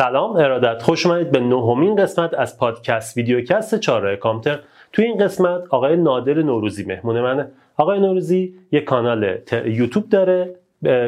سلام ارادت. خوش اومدید به نهمین قسمت از پادکست ویدیوکست چهارراه کامپیوتر. توی این قسمت آقای نادر نوروزی مهمون منه. آقای نوروزی یک کانال یوتیوب داره.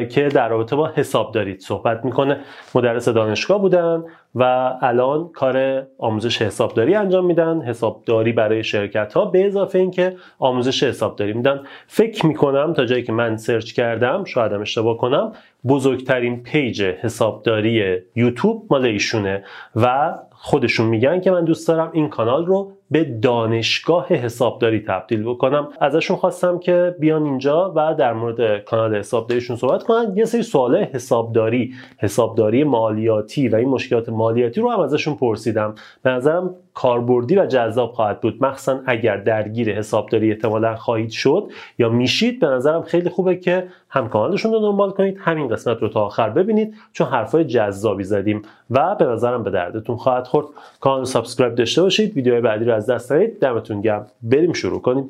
که در رابطه با حسابداری صحبت می‌کنه. مدرس دانشگاه بودن و الان کار آموزش حسابداری انجام میدن. حسابداری برای شرکت ها به اضافه اینکه آموزش حسابداری میدن. فکر می‌کنم تا جایی که من سرچ کردم شاید اشتباه کنم بزرگترین پیج حسابداری یوتیوب مال ایشونه و خودشون میگن که من دوست دارم این کانال رو به دانشگاه حسابداری تبدیل بکنم. ازشون خواستم که بیان اینجا و در مورد کانال حسابداریشون صحبت کنن. یه سری سوال حسابداری حسابداری مالیاتی و این مشکلات مالیاتی رو هم ازشون پرسیدم. به نظرم کاربردی و جذاب خواهد بود. مخصوصا اگر درگیر حسابداری احتمالا خواهید شد یا میشید به نظرم خیلی خوبه که هم کانالشون رو دنبال کنید. همین قسمت رو تا آخر ببینید چون حرفای جذابی زدیم و به نظرم به دردتون خواهد خورد. کانال رو subscribe داشته باشید. ویدیوهای بعدی رو از دست ندید دمتون گرم. بریم شروع کنیم.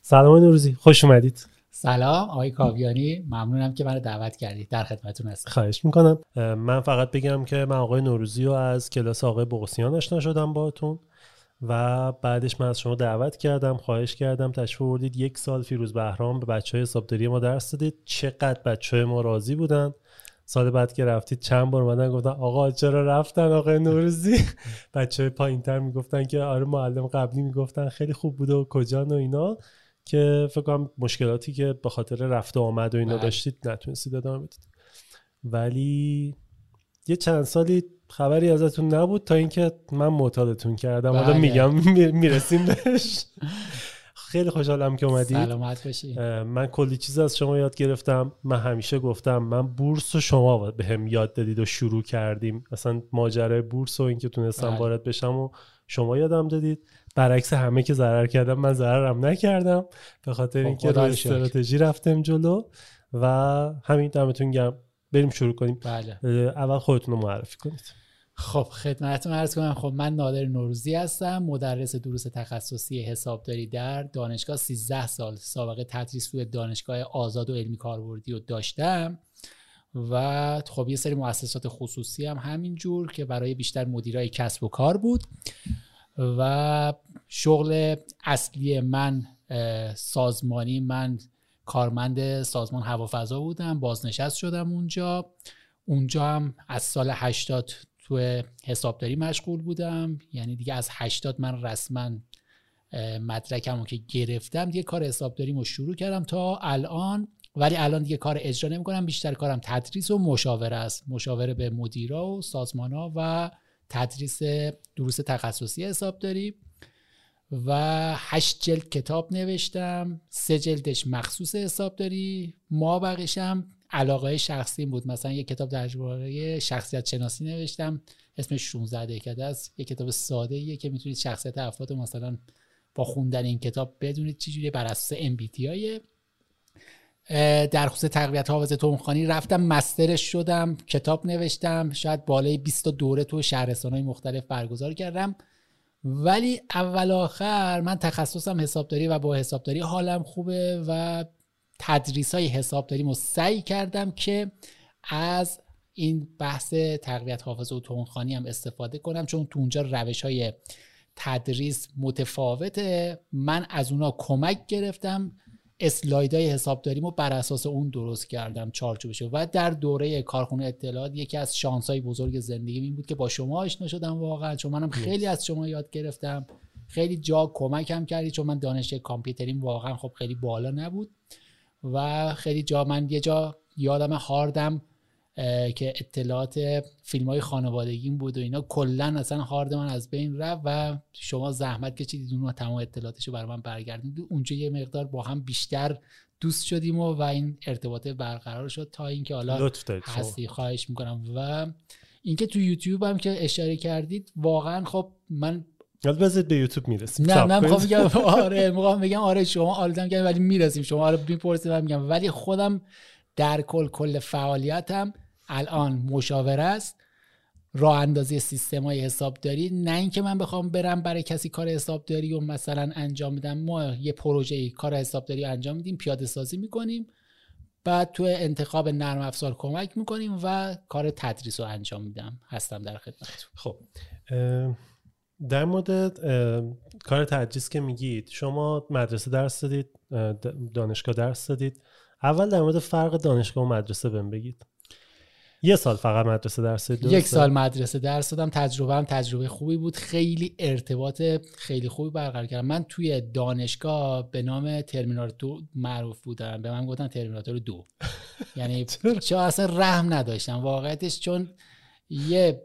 سلام نوروزی خوش اومدید. سلام آقای کاویانی ممنونم که منو دعوت کردید. در خدمتتون هستم. خواهش می‌کنم. من فقط بگم که من آقای نوروزی رو از کلاس آقای بغسیان آشنا شدم باهاتون و بعدش من از شما دعوت کردم خواهش کردم. تشریف آوردید. یک سال فیروز بهرام به بچه های حسابداری ما درس دادید. چقدر بچه های ما راضی بودن. سال بعد که رفتید چند بار اومدن گفتن آقا چرا رفتن آقای نوروزی بچه پایین تر می‌گفتن که آره معلم قبلی می‌گفتن خیلی خوب بوده و کجا و اینا که فکر کنم مشکلاتی که به خاطر رفت و آمد و اینا بله. داشتید نتونستید ادامه بدید ولی یه چند سالی خبری ازتون نبود تا اینکه من معتادتون کردم حالا بله. میگم می‌رسیم بهش خیلی خوشحالم که اومدید. سلامت باشی. من کلی چیز از شما یاد گرفتم. من همیشه گفتم من بورس و شما به هم یاد دادید و شروع کردیم. اصلا ماجرای بورس و اینکه تونستم بله. وارد بشم و شما یادم دادید. برعکس همه که ضرر کردم من ضررم نکردم. به خاطر خب، اینکه استراتژی رفتم جلو و همین دمتون گرم. بریم شروع کنیم. بله. اول خودتون رو معرفی کنید. خب خدمتتون عرض کنم خب من نادر نوروزی هستم مدرس دروس تخصصی حسابداری در دانشگاه 13 سال سابقه تدریس توی دانشگاه آزاد و علمی کاربردی رو داشتم و خب یه سری مؤسسات خصوصی هم همینجور که برای بیشتر مدیرای کسب و کار بود و شغل اصلی من سازمانی من کارمند سازمان هوافضا بودم بازنشست شدم اونجا. اونجا هم از سال 80 تو حسابداری مشغول بودم. یعنی دیگه از 80 من رسما مدرکم که گرفتم دیگه کار حسابداری رو شروع کردم تا الان. ولی الان دیگه کار اجرا نمی کنم بیشتر کارم تدریس و مشاوره است. مشاوره به مدیرا و سازمان ها و تدریس دروس تخصصی حسابداری. و هشت جلد کتاب نوشتم سه جلدش مخصوص حسابداری. ما بقیشم علاقه شخصی بود. مثلا یه کتاب درباره شخصیت شناسی نوشتم. اسمش 16 دهکده است. یه کتاب ساده ایه که می‌تونید شخصیت افراد مثلا با خوندن این کتاب بدونید چجوری بر اساس ام در خصوص تقویت حافظه تونخانی رفتم مسترش شدم کتاب نوشتم. شاید بالای 20 دوره تو شهرستان های مختلف برگزار کردم. ولی اول آخر من تخصصم حسابداری و با حسابداری حالم خوبه و تدریس های حسابداری رو سعی کردم که از این بحث تقویت حافظه و تونخانی هم استفاده کنم چون تو اونجا روش های تدریس متفاوته. من از اونا کمک گرفتم اسلایدهای حسابداریمو بر اساس اون درست کردم چارچوبشو. و در دوره کارخونه اطلاعات یکی از شانسای بزرگ زندگی این بود که با شما آشنا شدم واقعا. چون منم خیلی از شما یاد گرفتم. خیلی جا کمکم کردی چون من دانش کامپیوتریم واقعا خب خیلی بالا نبود. و خیلی جا من یه جا یادم هاردم که اطلاعات فیلم های خانوادگیم بود و اینا. کلا اصلا هارد من از بین رفت و شما زحمت کشیدید اون تمام اطلاعاتش رو برای من برگردید اونجا یه مقدار با هم بیشتر دوست شدیم و, و این ارتباط برقرار شد تا اینکه حالا هستی خواهش می‌کنم. و اینکه تو یوتیوب هم که اشاره کردید واقعا خب من بذارید به یوتیوب می‌رسیم. نه من می‌خوام بگم آره می‌خوام بگم آره شما آلدم کردیم ولی می‌رسیم. شما آره می‌پرسید میگم. ولی خودم در کل کل فعالیتم الان مشاوره است. راه اندازی سیستم های حسابداری. نه اینکه من بخوام برم برای کسی کار حسابداری و مثلا انجام بدم. ما یه پروژه کار حسابداری انجام میدیم پیاده سازی می‌کنیم. بعد تو انتخاب نرم افزار کمک می‌کنیم و کار تدریس رو انجام میدم. هستم در خدمت خب در مورد کار تدریس که میگید شما مدرسه درس دادید دانشگاه درس دادید. اول در مورد فرق دانشگاه و مدرسه بهم بگید. یه سال فقط مدرسه درس یک سال مدرسه درس دادم. تجربه هم تجربه خوبی بود. خیلی ارتباط خیلی خوبی برقرار کردم. من توی دانشگاه به نام ترمیناتور دو معروف بودم. به من گفتن ترمیناتور دو. یعنی چه اصلا رحم نداشتم. واقعیتش چون یه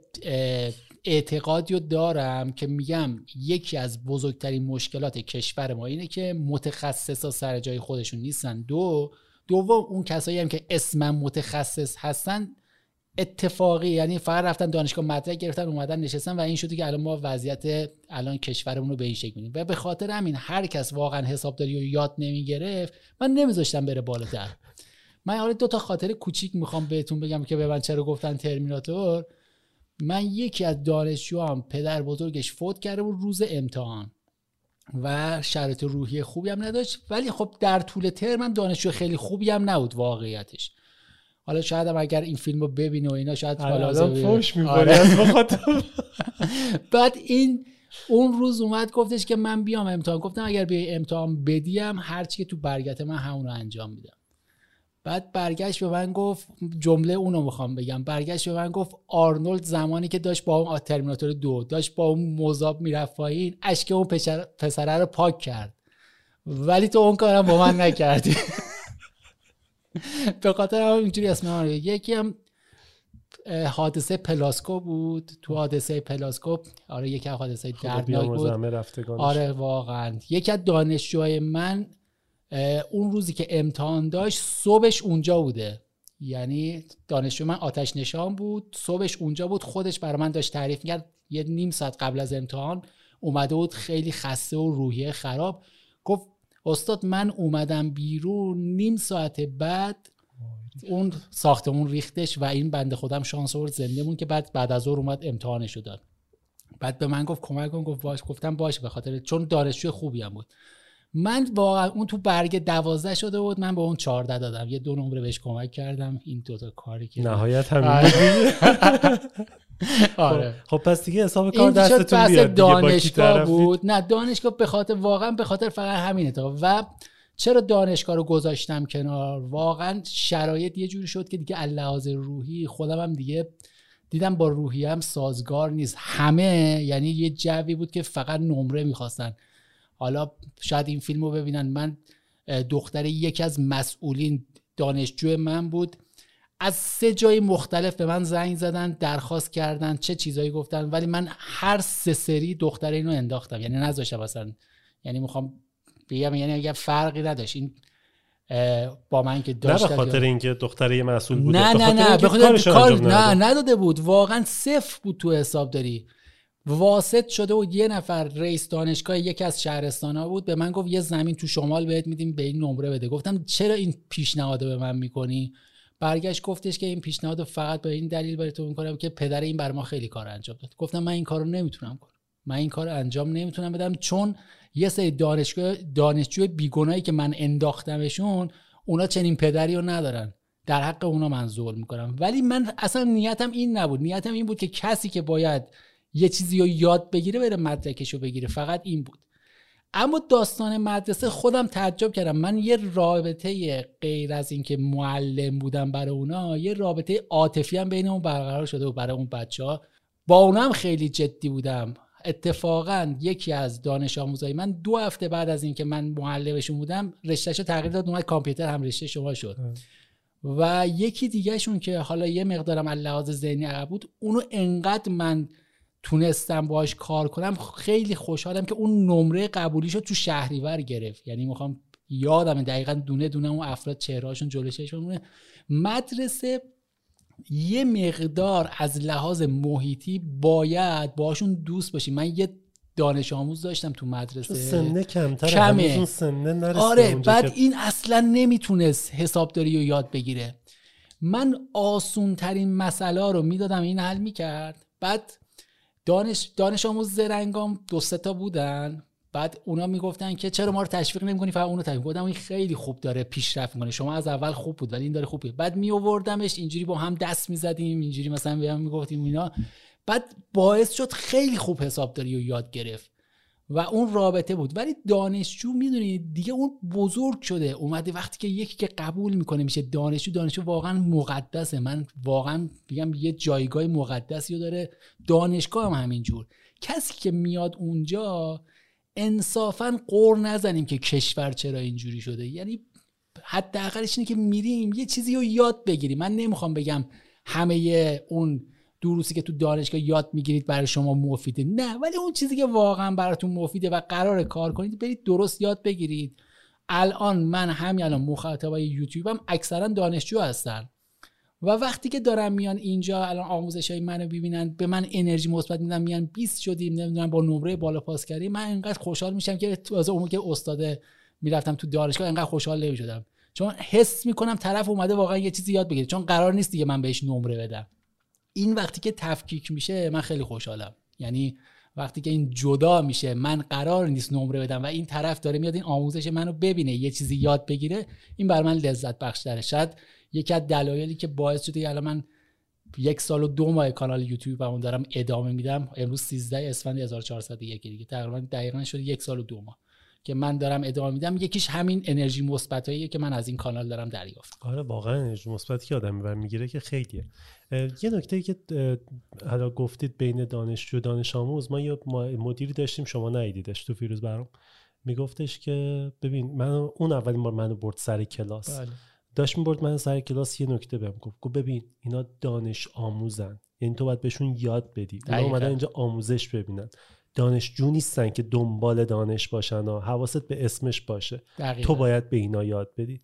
اعتقادی رو دارم که میگم یکی از بزرگترین مشکلات کشور ما اینه که متخصصا سر جای خودشون نیستن. دو دوم اون کسایی هم که اسمم متخصص هستن اتفاقی یعنی فقط رفتن دانشگاه مدرک گرفتن اومدن نشستن و این شده که الان ما وضعیت الان کشورمون رو به این شکل و به خاطر همین هر کس واقعا حسابداری رو یاد نمی‌گرفت من نمیذاشتم بره بالاتر. من حالا دو تا خاطر کوچیک می‌خوام بهتون بگم که به من چرا گفتن ترمیناتور. من یکی از دانشجوام پدر بزرگش فوت کرده بود روز امتحان و شرط روحی خوبی هم نداشت. ولی خب در طول ترم دانشجو خیلی خوبی هم نبود واقعیتش. حالا شاید هم اگر این فیلم رو ببینه و اینا شاید آره. بعد این اون روز اومد گفتش که من بیام امتحان. گفتم اگر بیای امتحان بدیم هرچی که تو برگت من همون رو انجام میدم. بعد برگشت به من گفت جمله اونو می‌خوام بگم. برگشت به من گفت آرنولد زمانی که داشت با اون ترمیناتور دو داشت با اون مذاب می‌رفت پایین اشک اون پسره رو پاک کرد. ولی تو اون کارم با من نکردی. به خاطر هم اینجوری اسم من یکی هم حادثه پلاسکو بود. تو حادثه پلاسکو آره یکی از حادثه دردناک بود. آره واقعا. یکی از دانشجوهای من اون روزی که امتحان داشت صبحش اونجا بوده. یعنی دانشجو من آتش نشان بود. صبحش اونجا بود. خودش برای من داشت تعریف کرد یه نیم ساعت قبل از امتحان اومده بود خیلی خسته و روحیه خراب. گفت استاد من اومدم بیرون نیم ساعت بعد اون ساختمون ریختش و این بنده خودم شانس آورد زنده مون که بعد بعد از اون اومد امتحانشو داد. بعد به من گفت کمک کن. گفت باش. گفتم باش. به خاطر چون دانشجو خوبی هم بود. من واقعا اون تو برگ دوازده شده بود من به اون چهارده دادم. یه دو نمره بهش کمک کردم. این دو تا کاری که نهایت همین. آره. آره. خب پس دیگه حساب کار دستتون بیاد دانشگاه بود. نه دانشگاه به خاطر واقعا به خاطر فقط همینه تا و چرا دانشگاه رو گذاشتم کنار؟ واقعا شرایط یه جوری شد که دیگه لحاظ روحی خودم هم دیگه دیدم با روحی هم سازگار نیست. همه یعنی یه جوی بود که فقط نمره می‌خواستن. حالا شاید این فیلم رو ببینن. من دختر یکی از مسئولین دانشجو من بود. از سه جای مختلف به من زنگ زدن درخواست کردن چه چیزایی گفتن. ولی من هر سه سری دختر اینو انداختم. یعنی نذاشتم اصلا. یعنی می‌خوام بگم یعنی اگر فرقی نداشت. این با من که داشت نه به خاطر اینکه دختر یه مسئول بوده. نه نه نه به خاطر کار نه نداده. بود. واقعا صفر بود تو حساب داری واسط شده و یه نفر رئیس دانشگاه یکی از شهرستان ها بود به من گفت یه زمین تو شمال بهت میدیم به این نمره بده. گفتم چرا این پیشنهاد به من می‌کنی؟ برگشت گفتش که این پیشنهاد فقط به این دلیل برای تو می‌کنم که پدر این بر ما خیلی کار انجام داد. گفتم من این کارو نمی‌تونم کنم. من این کار انجام نمی‌تونم بدم چون یه سری دانشگاه دانشجو بیگناهی که من انداختمشون اونا چنین پدری رو ندارن. در حق اونا من ظلم می‌کنم. ولی من اصلا نیتم این نبود. نیتم این بود که کسی که باید یه چیزی رو یاد بگیره بره مدرکش رو بگیره. فقط این بود. اما داستان مدرسه خودم تعجب کردم. من یه رابطه غیر از اینکه معلم بودم برای اونا یه رابطه عاطفی هم بین اون برقرار شده و برای اون بچه ها. با اونا هم خیلی جدی بودم. اتفاقا یکی از دانش آموزای من دو هفته بعد از اینکه من معلمشون بودم رشتهشو تغییر داد اومد کامپیوتر هم رشته شما شد. و یکی دیگهشون که حالا یه مقدارم لحاظ ذهنی عقب بود اونو انقدر من تونستم باش کار کنم خیلی خوشحالم که اون نمره قبولیشو تو شهریور گرفت. یعنی می‌خوام یادم دقیقا دونه دونه اون افراد چهرهاشون جلوی چشمونه مدرسه یه مقدار از لحاظ محیطی باید باشون دوست باشی. من یه دانش آموز داشتم تو مدرسه. سنه کمتر کمه. سنه آره بعد این اصلا نمی‌تونست حسابداری رو یاد بگیره. من آسون ترین مسئله رو می‌دادم این حل می‌کرد. بعد دانش دانش آموز زرنگام دو سه تا بودن. بعد اونا می‌گفتن که چرا ما رو تشویق نمی‌کنی؟ فقط اونو تشویق گفتم این خیلی خوب داره پیشرفت می‌کنه. شما از اول خوب بود ولی این داره خوبه بعد می آوردمش اینجوری با هم دست می‌زدیم اینجوری مثلا بهم می‌گفتیم اینا. بعد باعث شد خیلی خوب حسابداری رو یاد گرفت. و اون رابطه بود. ولی دانشجو می‌دونید دیگه اون بزرگ شده. اومده وقتی که یکی که قبول می‌کنه میشه دانشجو دانشجو واقعا مقدسه. من واقعا میگم یه جایگاه مقدسی رو داره. دانشگاه هم همینجور. کسی که میاد اونجا انصافا قور نزنیم که کشور چرا اینجوری شده. یعنی حداقلش اینه که میریم یه چیزی رو یاد بگیریم. من نمی‌خوام بگم همه اون دروسی که تو دانشگاه یاد می‌گیرید برای شما مفیده. نه ولی اون چیزی که واقعا براتون مفیده و قرار کار کنید برید درست یاد بگیرید. الان من همین الان مخاطبای یوتیوبم اکثرا دانشجو هستن. و وقتی که دارم میان اینجا الان آموزش های منو ببینن به من انرژی مثبت میدن میان 20 شدیم نمی‌دونم با نمره بالا پاس کردیم من انقدر خوشحال میشم که از اون که استاد می‌رفتم تو دانشگاه انقدر خوشحال نمی‌شدم. چون حس می‌کنم طرف اومده واقعا یه چیزی یاد بگیره چون قرار نیست دیگه من بهش نمره بدم. این وقتی که تفکیک میشه من خیلی خوشحالم. یعنی وقتی که این جدا میشه من قرار نیست نمره بدم و این طرف داره میاد این آموزش منو ببینه یه چیزی یاد بگیره این بر من لذت بخش داره شاید یکی از دلایلی که باعث شده الان من یک سال و دو ماه کانال یوتیوب اون دارم ادامه میدم امروز 13 اسفند 1401 دیگه. تقریبا دقیقا شده یک سال و دو ماه. که من دارم ادامه میدم یکیش همین انرژی مثبتاییه که من از این کانال دارم دریافت آره واقعا انرژی مثبتی که آدم می‌گیره که خیلیه. یه نکته ای که حالا گفتید بین دانشجو دانش آموز ما یه مدیری داشتیم شما ندیدیدش تو فیروز برام. میگفتش که ببین من اون اولین بار منو برد سر کلاس. بله. داشت می‌برد من سر کلاس یه نکته بهم گفت. گفت ببین اینا دانش آموزن. یعنی تو باید بهشون یاد بدی. اونا اومدن اینجا آموزش ببینن. دانشجو نیستن که دنبال دانش باشن و حواست به اسمش باشه. تو باید به اینا یاد بدی.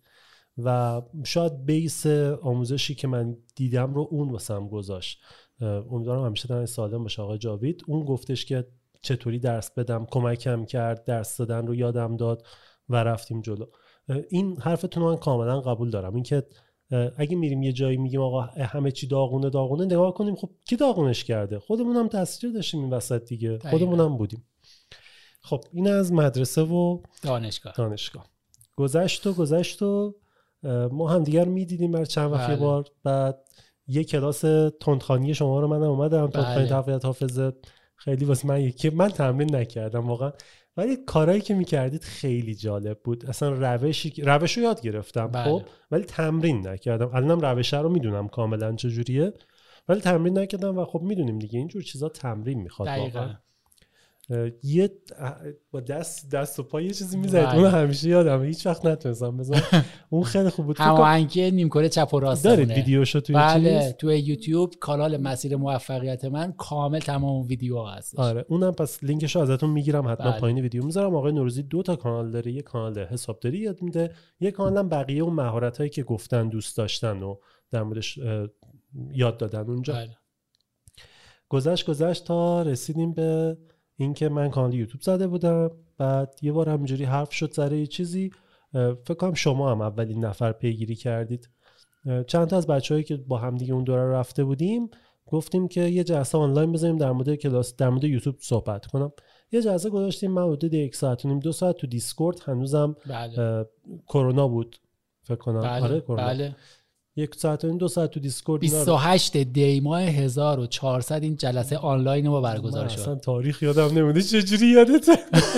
و شاید بیس آموزشی که من دیدم رو اون واسم گذاشت. امیدوارم همیشه در سالم باشه آقای جاوید. اون گفتش که چطوری درس بدم کمکم کرد درس دادن رو یادم داد و رفتیم جلو. این حرفتون من کاملا قبول دارم. اینکه اگه میریم یه جایی میگیم آقا همه چی داغونه داغونه نگاه کنیم خب کی داغونش کرده؟ خودمون هم تاثیر داشتیم این وسط دیگه. خودمون هم بودیم. خب این از مدرسه و دانشگاه. دانشگاه. گذشت و گذشت و ما هم دیگر می‌دیدیم بر چند وقت بله. بار. بعد یه کلاس تندخانی شما رو منم اومدم. تندخانی بله. تقویت حافظه خیلی واسه من یکی من تمرین نکردم واقعا. ولی کارهایی که می‌کردید خیلی جالب بود. اصلا روشی روش رو یاد گرفتم بله. خب؟ ولی تمرین نکردم. الانم روش رو می‌دونم کاملا چجوریه. ولی تمرین نکردم و خب می‌دونیم دیگه اینجور چیزا تمرین می‌خواد واقعا. یه با دست دست و پا یه چیزی می‌زد بله. اون همیشه یادم هیچ وقت نتونستم. بزنم اون خیلی خوب بود. هماهنگی نیمکره چپ و راست دارید ویدیوشو توی بله توی یوتیوب کانال مسیر موفقیت من کامل تمام ویدیو هست آره اونم پس لینکشو ازتون می‌گیرم. حتما بله. پایین ویدیو می‌ذارم. آقای نوروزی دو تا کانال داره. یه کانال حسابداری یاد میده. یه کانال هم بقیه اون مهارت هایی که گفتن دوست داشتن و در موردش یاد دادن اونجا. بله. گذشت گذشت تا رسیدیم به اینکه من کانال یوتیوب زده بودم بعد یه بار همینجوری حرف شد سر یه چیزی فکر کنم شما هم اولین نفر پیگیری کردید چند تا از بچههایی که با هم دیگه اون دوره رفته بودیم گفتیم که یه جلسه آنلاین بزنیم در مورد کلاس در مورد یوتیوب صحبت کنم یه جلسه گذاشتیم من حدود یک ساعت و نیم دو ساعت تو دیسکورد هنوزم بله. کرونا بود فکر کنم بله. آره کرونا. بله. یک ساعت و دو ساعت تو دیسکورد 28 دی ماه 1400 این جلسه آنلاین ما برگزار شد. اصلا تاریخ یادم نمیده چجوری یادته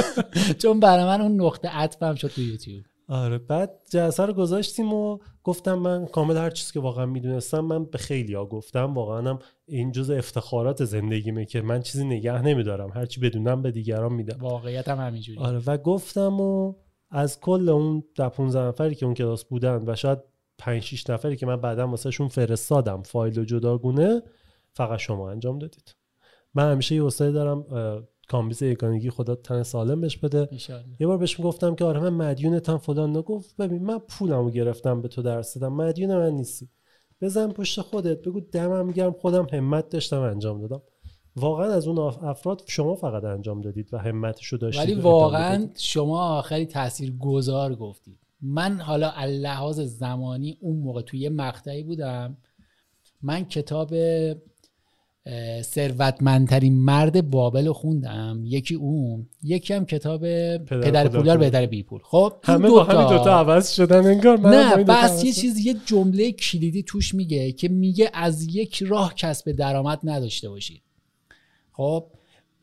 چون برای من اون نقطه عطفم شد تو یوتیوب. آره بعد جلسه رو گذاشتیم و گفتم من کامل هر چیزی که واقعا می‌دونستم من به خیلی ها گفتم واقعا هم این جز افتخارات زندگیمه که من چیزی نگه نمیدارم هر چی بدونم به دیگران میدم. واقعیت هم همینجوری آره و گفتم و از کل اون 15 نفری که اون کلاس بودن و شاید 5 6 نفری که من بعدا واسهشون فرستادم فایل و جداگونه فقط شما انجام دادید. من همیشه یه حوصله دارم کامبیز یگانگی خدا تن سالم بهش بده. یه بار بهش گفتم که آره من مدیونتم فلان. نگفت ببین من پولمو گرفتم به تو درس دادم. مدیون من نیستی. بزن پشت خودت بگو دمم میگم خودم همت داشتم انجام دادم. واقعا از اون افراد شما فقط انجام دادید و همتشو داشتید ولی واقعا شما خیلی تاثیر گذار گفتید من حالا لحاظ زمانی اون موقع توی یه مقطعی بودم من کتاب ثروتمندترین مرد بابل رو خوندم یکی اون یکی هم کتاب پدر, پدر پولدار بهتر بی پول خب همه با همین دوتا عوض شدن انگار نه بس یه چیز یه جمله کلیدی توش میگه که میگه از یک راه کسب درآمد نداشته باشید خب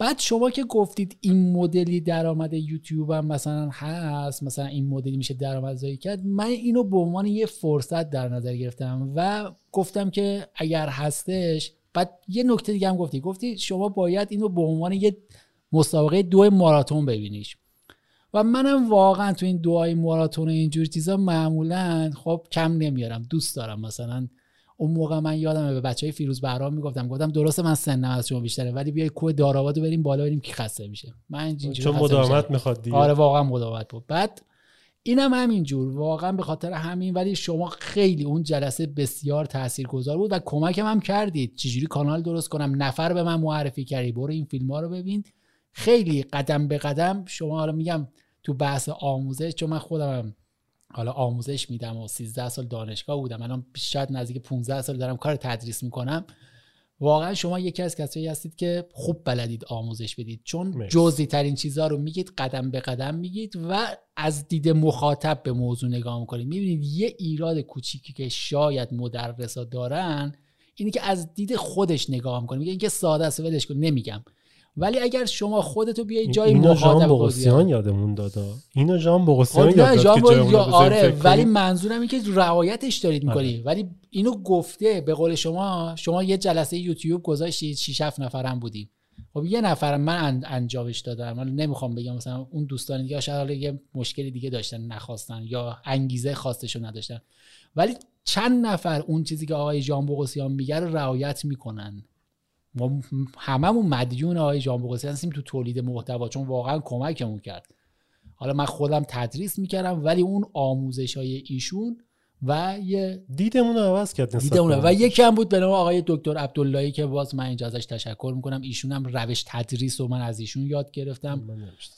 بعد شما که گفتید این مدلی درآمد یوتیوب هم مثلا هست مثلا این مدلی میشه درآمدزایی کرد من اینو به عنوان یه فرصت در نظر گرفتم و گفتم که اگر هستش بعد یه نکته دیگه هم گفتی گفتی شما باید اینو به عنوان یه مسابقه دو ماراتون ببینیش. و منم واقعا تو این دوهای ماراتون و اینجور چیزا معمولا خب کم نمیارم دوست دارم مثلا اون موقع من یادمه به بچه های فیروز بهرام می‌گفتم گفتم درسته من سنم از شما بیشتره ولی بیای کوه دارآباد بریم بالا بریم کی خسته میشه. من چون مداومت می‌خواد دیگه. آره واقعا مداومت بود. بعد اینم همینجور. واقعا به خاطر همین ولی شما خیلی اون جلسه بسیار تاثیرگذار بود و کمکم هم کردید. چجوری کانال درست کنم؟ نفر به من معرفی کردی. برو این فیلم ها رو ببین. خیلی قدم به قدم شما حالا میگم تو بحث آموزش چون من خودم حالا آموزش میدم و 13 سال دانشگاه بودم الان شاید نزدیک 15 سال دارم کار تدریس می‌کنم. واقعا شما یکی از کسایی هستید که خوب بلدید آموزش بدید. چون جزئی ترین چیزها رو میگید قدم به قدم میگید و از دید مخاطب به موضوع نگاه می‌کنید. می‌بینید یه ایراد کوچیکی که شاید مدرسا دارن اینی که از دید خودش نگاه می‌کنه. میگه اینکه ساده است ولش کن. نمیگم. ولی اگر شما خودتو بیای جای مخاطب بغسیان یادمون دادا. اینو جان بغسیان خب یاد داد که جای آره ولی منظورم اینه که رعایتش دارید می‌کنی. آره. ولی اینو گفته به قول شما شما یه جلسه یوتیوب گذاشتید 6 7 نفرم بودیم. خب یه نفر من انجامش دادم. من نمی‌خوام بگم مثلا اون دوستان دیگه شاید یه مشکلی دیگه داشتن نخواستن یا انگیزه خواستشو نداشتن. ولی چند نفر اون چیزی که آقای جان بغسیان میگه رو رعایت می‌کنن. ما هممون مدیون آقای جان هستیم تو تولید محتوا چون واقعا کمکمون کرد. حالا من خودم تدریس می‌کردم ولی اون آموزش های ایشون و یه دیدمون رو عوض کرد دیدمون و یکی هم بود به نام آقای دکتر عبداللهی که باز من اینجا ازش تشکر می‌کنم. ایشون هم روش تدریس و من از ایشون یاد گرفتم.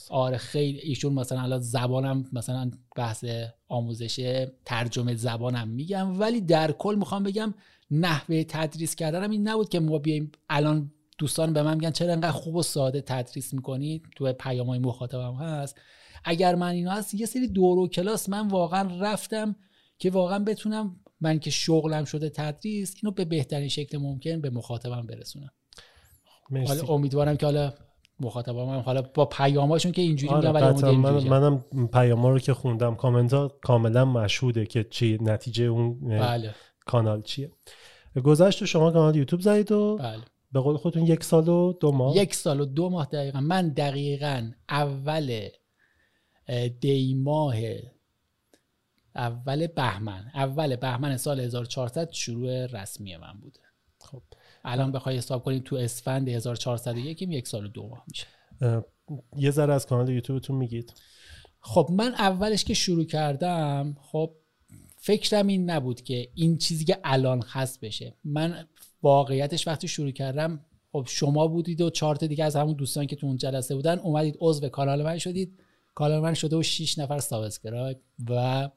آره خیلی ایشون مثلا الان زبانم مثلا بحث آموزش ترجمه زبانم میگم. ولی در کل می‌خوام بگم نحوه تدریس کردنم این نبود که ما بیایم الان دوستان به من میگن چرا انقدر خوب و ساده تدریس می‌کنی؟ تو پیام های مخاطبم هست. اگر من اینو هست یه سری دورو کلاس من واقعا رفتم که واقعا بتونم من که شغلم شده تدریس اینو به بهترین شکل ممکن به مخاطبم برسونم. حالا امیدوارم که حالا مخاطبم هم حالا با پیاماشون که اینجوری آره ولی من منم پیاما رو که خوندم کامنت ها کاملا مشهوده که چی نتیجه اون بله. کانال چیه؟ گذشت شما کانال یوتیوب زدید و بله. به قول خودتون یک سال و دو ماه. یک سال و دو ماه دقیقا. من دقیقا اول دی ماه اول بهمن. اول بهمن سال 1400 شروع رسمی من بوده. خب. الان بخوای حساب کنید تو اسفند 1401 یک سال و دو ماه میشه. یه ذره از کانال یوتیوبتون میگید. خب من اولش که شروع کردم خب فکرم این نبود که این چیزی که الان هست بشه. من واقعیتش وقتی شروع کردم خب شما بودید و چهار دیگه از همون دوستان که تو اون جلسه بودن اومدید عضو کانال من شدید. کانال من شده و 6 نفر subscribe و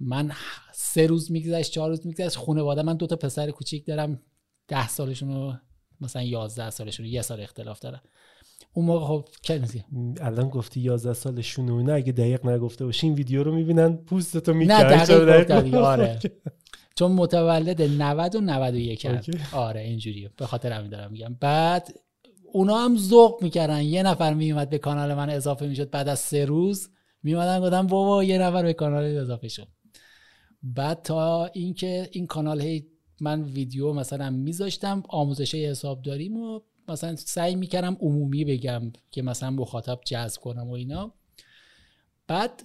من سه روز میگذشت چهار روز میگذشت. خانواده من دو تا پسر کوچیک دارم. ده سالشون رو مثلا 11 سالشون یه سال اختلاف دارن. اون موقع خب الان گفتی 11 سالشون و نه اگه دقیق نگفته باشی این ویدیو رو می‌بینن پوستتو می‌کنن نه دقیق آره. چون متولد 90 و 91 آره اینجوریه. به خاطر همین دارم میگم. بعد اونا هم ذوق می‌کردن. یه نفر میومد به کانال من اضافه می‌شد. بعد از سه روز میومدن گفتم بابا یه نفر به کانال اضافه شد. بعد تا اینکه این کانال هی من ویدیو مثلا میذاشتم آموزش حسابداریم و مثلا سعی می‌کردم عمومی بگم که مثلا مخاطب جذب کنم و اینا. بعد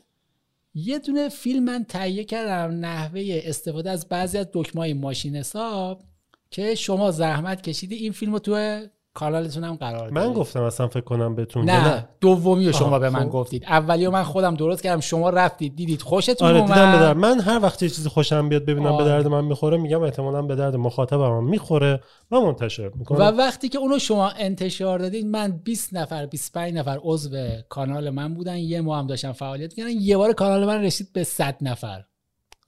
یه دونه فیلم من تهیه کردم نحوه استفاده از بعضی از دکمه ماشین حساب که شما زحمت کشیدی. این فیلم رو تو کانالتون هم قرار دارید. من گفتم اصلا فکر کنم بهتون نه دومی رو شما به من خب. گفتید. اولی من خودم درست کردم شما رفتید دیدید خوشتون آره دیدم من هر وقت یه چیزی خوشم بیاد ببینم آره. به درد من می‌خوره میگم احتمالا به درد مخاطبم می‌خوره. و منتشر می‌کنم. و وقتی که اونو شما انتشار دادید من 20 نفر 25 نفر عضو کانال من بودن. یه ماه هم داشتم فعالیت کردن یه بار کانال من رسید به 100 نفر.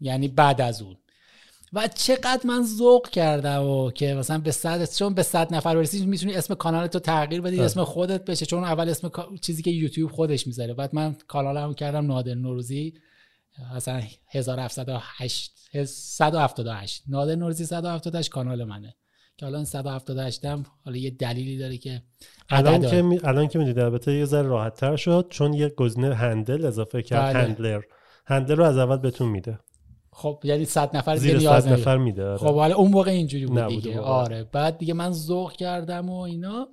یعنی بعد از اون. و چقدر من ذوق کردم و که مثلا به صد چون به صد نفر برسی می‌تونی اسم کانال تو تغییر بدی اسم خودت بشه. چون اول اسم چیزی که یوتیوب خودش می‌ذاره. بعد من کانالمو کردم نادر نوروزی. مثلا 1708 178 نادر نوروزی 178 کانال منه. که الان 178 هم حالا یه دلیلی داره که الان که می... الان که می‌دید البته یه ذره راحت تر شد چون یه گزینه هندل اضافه کرد بله. هندلر. هندلر رو از اول بهتون میده. خب یعنی 100 نفر زیر 100 نفر میده آره. خب حالا اون موقع اینجوری بود دیگه. آره. بعد دیگه من ذوق کردم و اینا.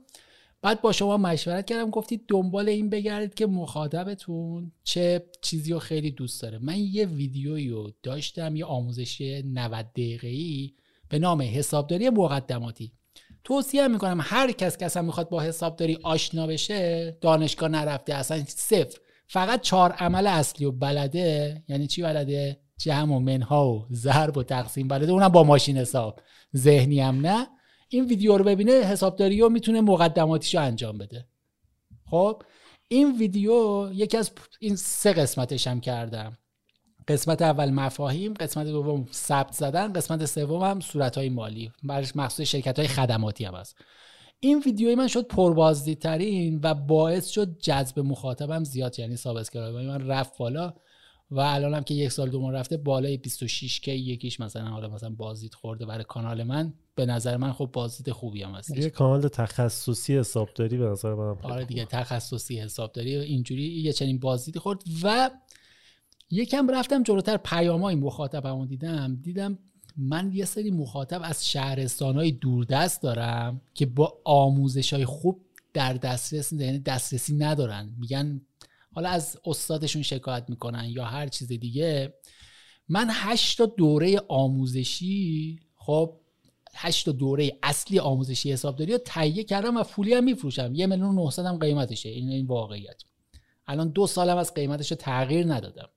بعد با شما مشورت کردم. گفتید دنبال این بگردید که مخاطبتون چه چیزی رو خیلی دوست داره. من یه ویدیویی رو داشتم یه آموزشی 90 دقیقه‌ای به نام حسابداری مقدماتی. توصیه می‌کنم هر کس که اصلا می‌خواد با حسابداری آشنا بشه دانشگاه نرفته اصلا صفر. فقط چهار عمل اصلی و بلده یعنی چی بلده؟ جمع و منها و ضرب و تقسیم. بلده اونم با ماشین حساب. ذهنی هم نه. این ویدیو رو ببینه حسابداری رو می‌تونه مقدماتیشو انجام بده. خب این ویدیو یکی از این سه قسمتش هم کردم. قسمت اول مفاهیم قسمت دوم ثبت زدن قسمت سوم هم صورت های مالی. برش مخصوص شرکت های خدماتی هم هست. این ویدیوی من شد پربازدیدترین و باعث شد جذب مخاطبم زیاد یعنی subscribe من رفت بالا. و الان هم که یک سال دوم رفته بالای 26 که یکیش مثلا حالا مثلا بازدید خورده برای کانال من به نظر من خب بازدید خوبی هم هست یه کانال تخصصی حسابداری به نظر من آره دیگه تخصصی حسابداری اینجوری یه چنین بازدیدی خورد و یکم رفتم جلوتر پیامای مخاطبمو دیدم. دیدم من یه سری مخاطب از شهرستان های دوردست دارم که با آموزش های خوب در دسترس یعنی دسترسی ندارن. میگن حالا از استادشون شکایت می‌کنن یا هر چیز دیگه. من هشت دوره آموزشی خب هشت دوره اصلی آموزشی حسابداری رو تهیه کردم و پولی هم میفروشم. یه میلیون و هم قیمتشه. این این واقعیت. الان دو سالم از قیمتش تغییر ندادم.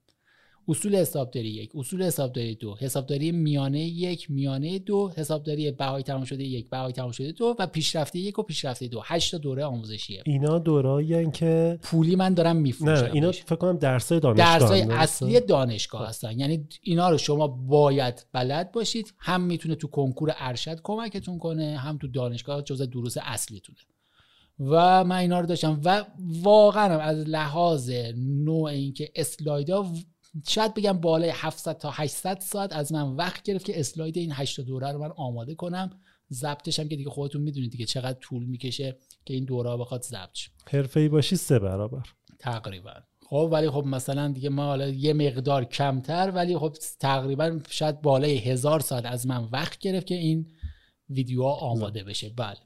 اصول حسابداری یک. اصول حسابداری دو. حسابداری میانه یک میانه دو. حسابداری بهای تمام شده یک بهای تمام شده دو و پیشرفته یک و پیشرفته دو. هشت دوره آموزشیه. اینا دورایی که پولی من دارم میفروشم نه اینا فکر کنم درسای دانشگاه درسای اصلی دانشگاه. هستن. یعنی اینا رو شما باید بلد باشید. هم می‌تونه تو کنکور ارشد کمکتون کنه هم تو دانشگاه جزء دروس اصلیتونه. و من اینا رو داشتم. و واقعا از لحاظ نوع اینکه اسلایدا شاید بگم بالای 700 تا 800 ساعت از من وقت گرفت که اسلاید این 8 دوره رو من آماده کنم. ضبطش هم که دیگه خودتون می‌دونید دیگه چقدر طول می‌کشه که این دوره بخواد ضبط شه. حرفه‌ای باشی سه برابر. تقریبا. خب ولی خب مثلا دیگه ما حالا یه مقدار کمتر ولی خب تقریبا شاید بالای هزار ساعت از من وقت گرفت که این ویدیوها آماده بشه. بله.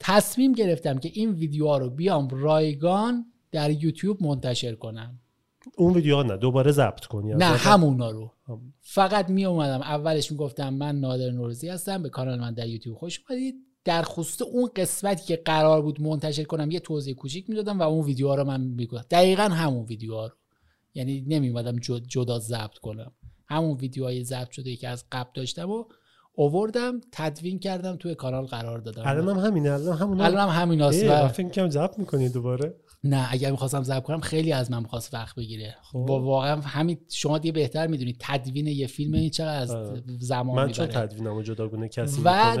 تصمیم گرفتم که این ویدیوها رو بیام رایگان در یوتیوب منتشر کنم. اون ویدیو نه دوباره ضبط کنی. نه همونا رو. فقط می اومدم اولش می‌گفتم من نادر نوروزی هستم به کانال من در یوتیوب خوش اومدید. در خصوص اون قسمتی که قرار بود منتشر کنم یه توضیح کوچیک می‌دادم و اون ویدیوها رو من می‌گفتم. دقیقا همون ویدیوها رو. یعنی نمیومدم جدا ضبط کنم. همون ویدیوهای ضبط شده که از قبل داشتم و اووردم تدوین کردم توی کانال قرار دادم. الان هم همینه الان همون الان هم همیناست و فکر کنم ضبط می‌کنی دوباره. نه اگر می‌خواستم ضبط کنم خیلی از من می‌خواست وقت بگیره. خب. با واقعا همین شما دیگه بهتر می‌دونید تدوین یه فیلم این چقدر از آره. زمان من چون تدوینمو جداگونه کسی و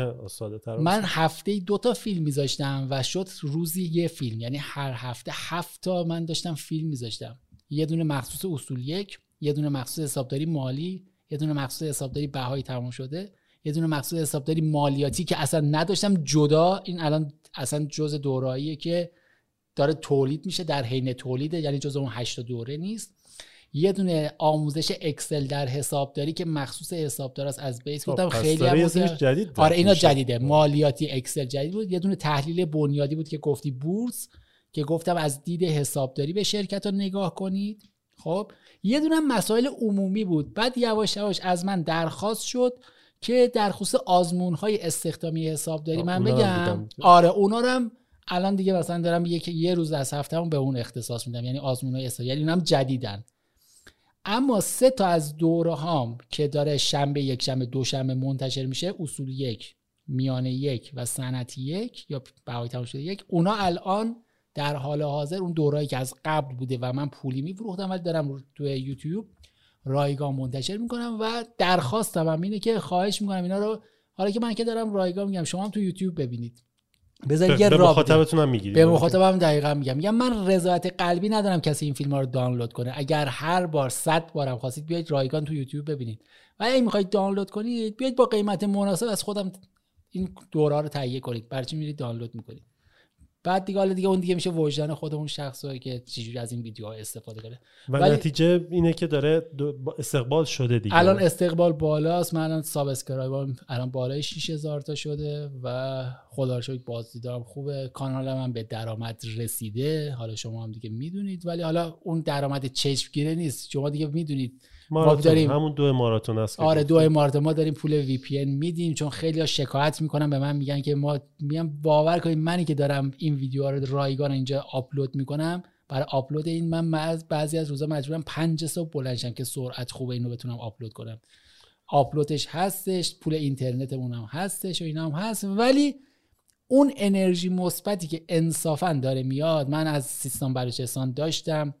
من هفته دو تا فیلم میذاشتم و شد روزی یه فیلم. یعنی هر هفته هفت تا من داشتم فیلم میذاشتم. یه دونه مخصوص اصول یک یه دونه مخصوص حسابداری مالی یه دونه مخصوص حسابداری بهایی تمام شده یه دونه مخصوص حسابداری مالیاتی که اصلا نداشتم جدا این الان اصلا جز دوراییه که داره تولید میشه در حین تولیده یعنی جز اون هشت دوره نیست. یه دونه آموزش اکسل در حسابداری که مخصوص حسابدار است از بیس. گفتم خب، خیلی هم جدید آره اینا جدیده. مالیاتی اکسل جدید بود. یه دونه تحلیل بنیادی بود که گفتی بورس که گفتم از دید حسابداری به شرکت رو نگاه کنید. خب یه دونه مسائل عمومی بود. بعد یواش یواش از من درخواست شد که در خصوص آزمون های استخدامی حسابداری من بگم. آره اونا رو هم الان دیگه مثلا دارم یک یه روز از هفتهمون به اون اختصاص میدم یعنی آزمون های یعنی اونم جدیدن. اما سه تا از دوره هام که داره شنبه یک شنبه دو شنبه منتشر میشه اصول یک میانه یک و سنتی یک یا بهای تمام شده یک اونا الان در حال حاضر اون دورایی که از قبل بوده و من پولی میفروختم ولی دارم تو یوتیوب رایگان منتشر می‌کنم و درخواستم هم اینه که خواهش می‌کنم اینا رو حالا که من که دارم رایگان میگم شما هم تو یوتیوب ببینید. بذار یه به مخاطبتون هم می‌گیرید به مخاطبم دقیقا میگم. میگم من رضایت قلبی ندارم کسی این فیلم ها رو دانلود کنه. اگر هر بار 100 بارم خواستید بیاید رایگان تو یوتیوب ببینید. و اگه می‌خواید دانلود کنید بیاید با قیمت مناسب از خودم این دوره رو تهیه کنید. برای چی میرید دانلود می‌کنید؟ بعد دیگه حالا دیگه اون دیگه میشه وجدان خودمون شخصی که چجوری از این ویدیوها استفاده کنه. و ولی نتیجه اینه که داره استقبال شده دیگه. الان استقبال بالاست. من الان subscriber الان بالای 6000 تا شده و خدا رو شکر بازدیدارم خوبه. کانال من به درآمد رسیده. حالا شما هم دیگه می‌دونید. ولی حالا اون درآمد چشمگیره نیست. شما دیگه می‌دونید ماراتون داریم همون دو ماراتون است آره دو ماراتون. ما داریم پول VPN میدیم چون خیلی شکایت می‌کنن به من میگن که ما میگم باور کنید منی که دارم این ویدیو رو رایگان اینجا آپلود می‌کنم. برای آپلود این من بعضی از روزا مجبورم 5 صبح بلنشم که سرعت خوب اینو بتونم آپلود کنم. آپلودش هستش پول اینترنتمون هم هستش و اینا هم هست. ولی اون انرژی مثبتی که انصافا داره میاد من از سیستان بلوچستان داشتم.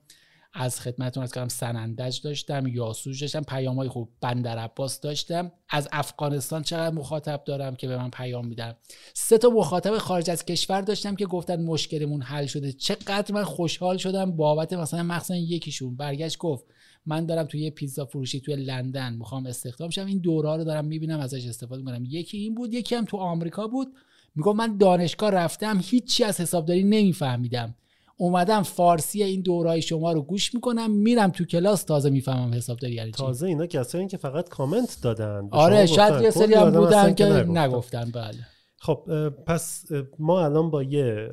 از خدمتتون از کردم سنندج داشتم یاسوج داشتم پیام های خوب بندر عباس داشتم. از افغانستان چقدر مخاطب دارم که به من پیام میدن. سه تا مخاطب خارج از کشور داشتم که گفتن مشکلمون حل شده. چقدر من خوشحال شدم بابت مثلا مخصوصا یکیشون. برگشت گفت من دارم توی یه پیزا فروشی توی لندن می‌خوام استخدام شم. این دوره رو دارم می‌بینم ازش استفاده می‌کنم. یکی این بود یکی هم تو آمریکا بود. میگم من دانشگاه رفتم هیچی از حسابداری نمیفهمیدم. اومدم فارسی این دورای شما رو گوش می‌کنم میرم تو کلاس تازه می‌فهمم حسابداری یعنی تازه اینا کسایی که فقط کامنت دادن. آره شاید یه سری هم بودن که نگفتن. بله. خب پس ما الان با یه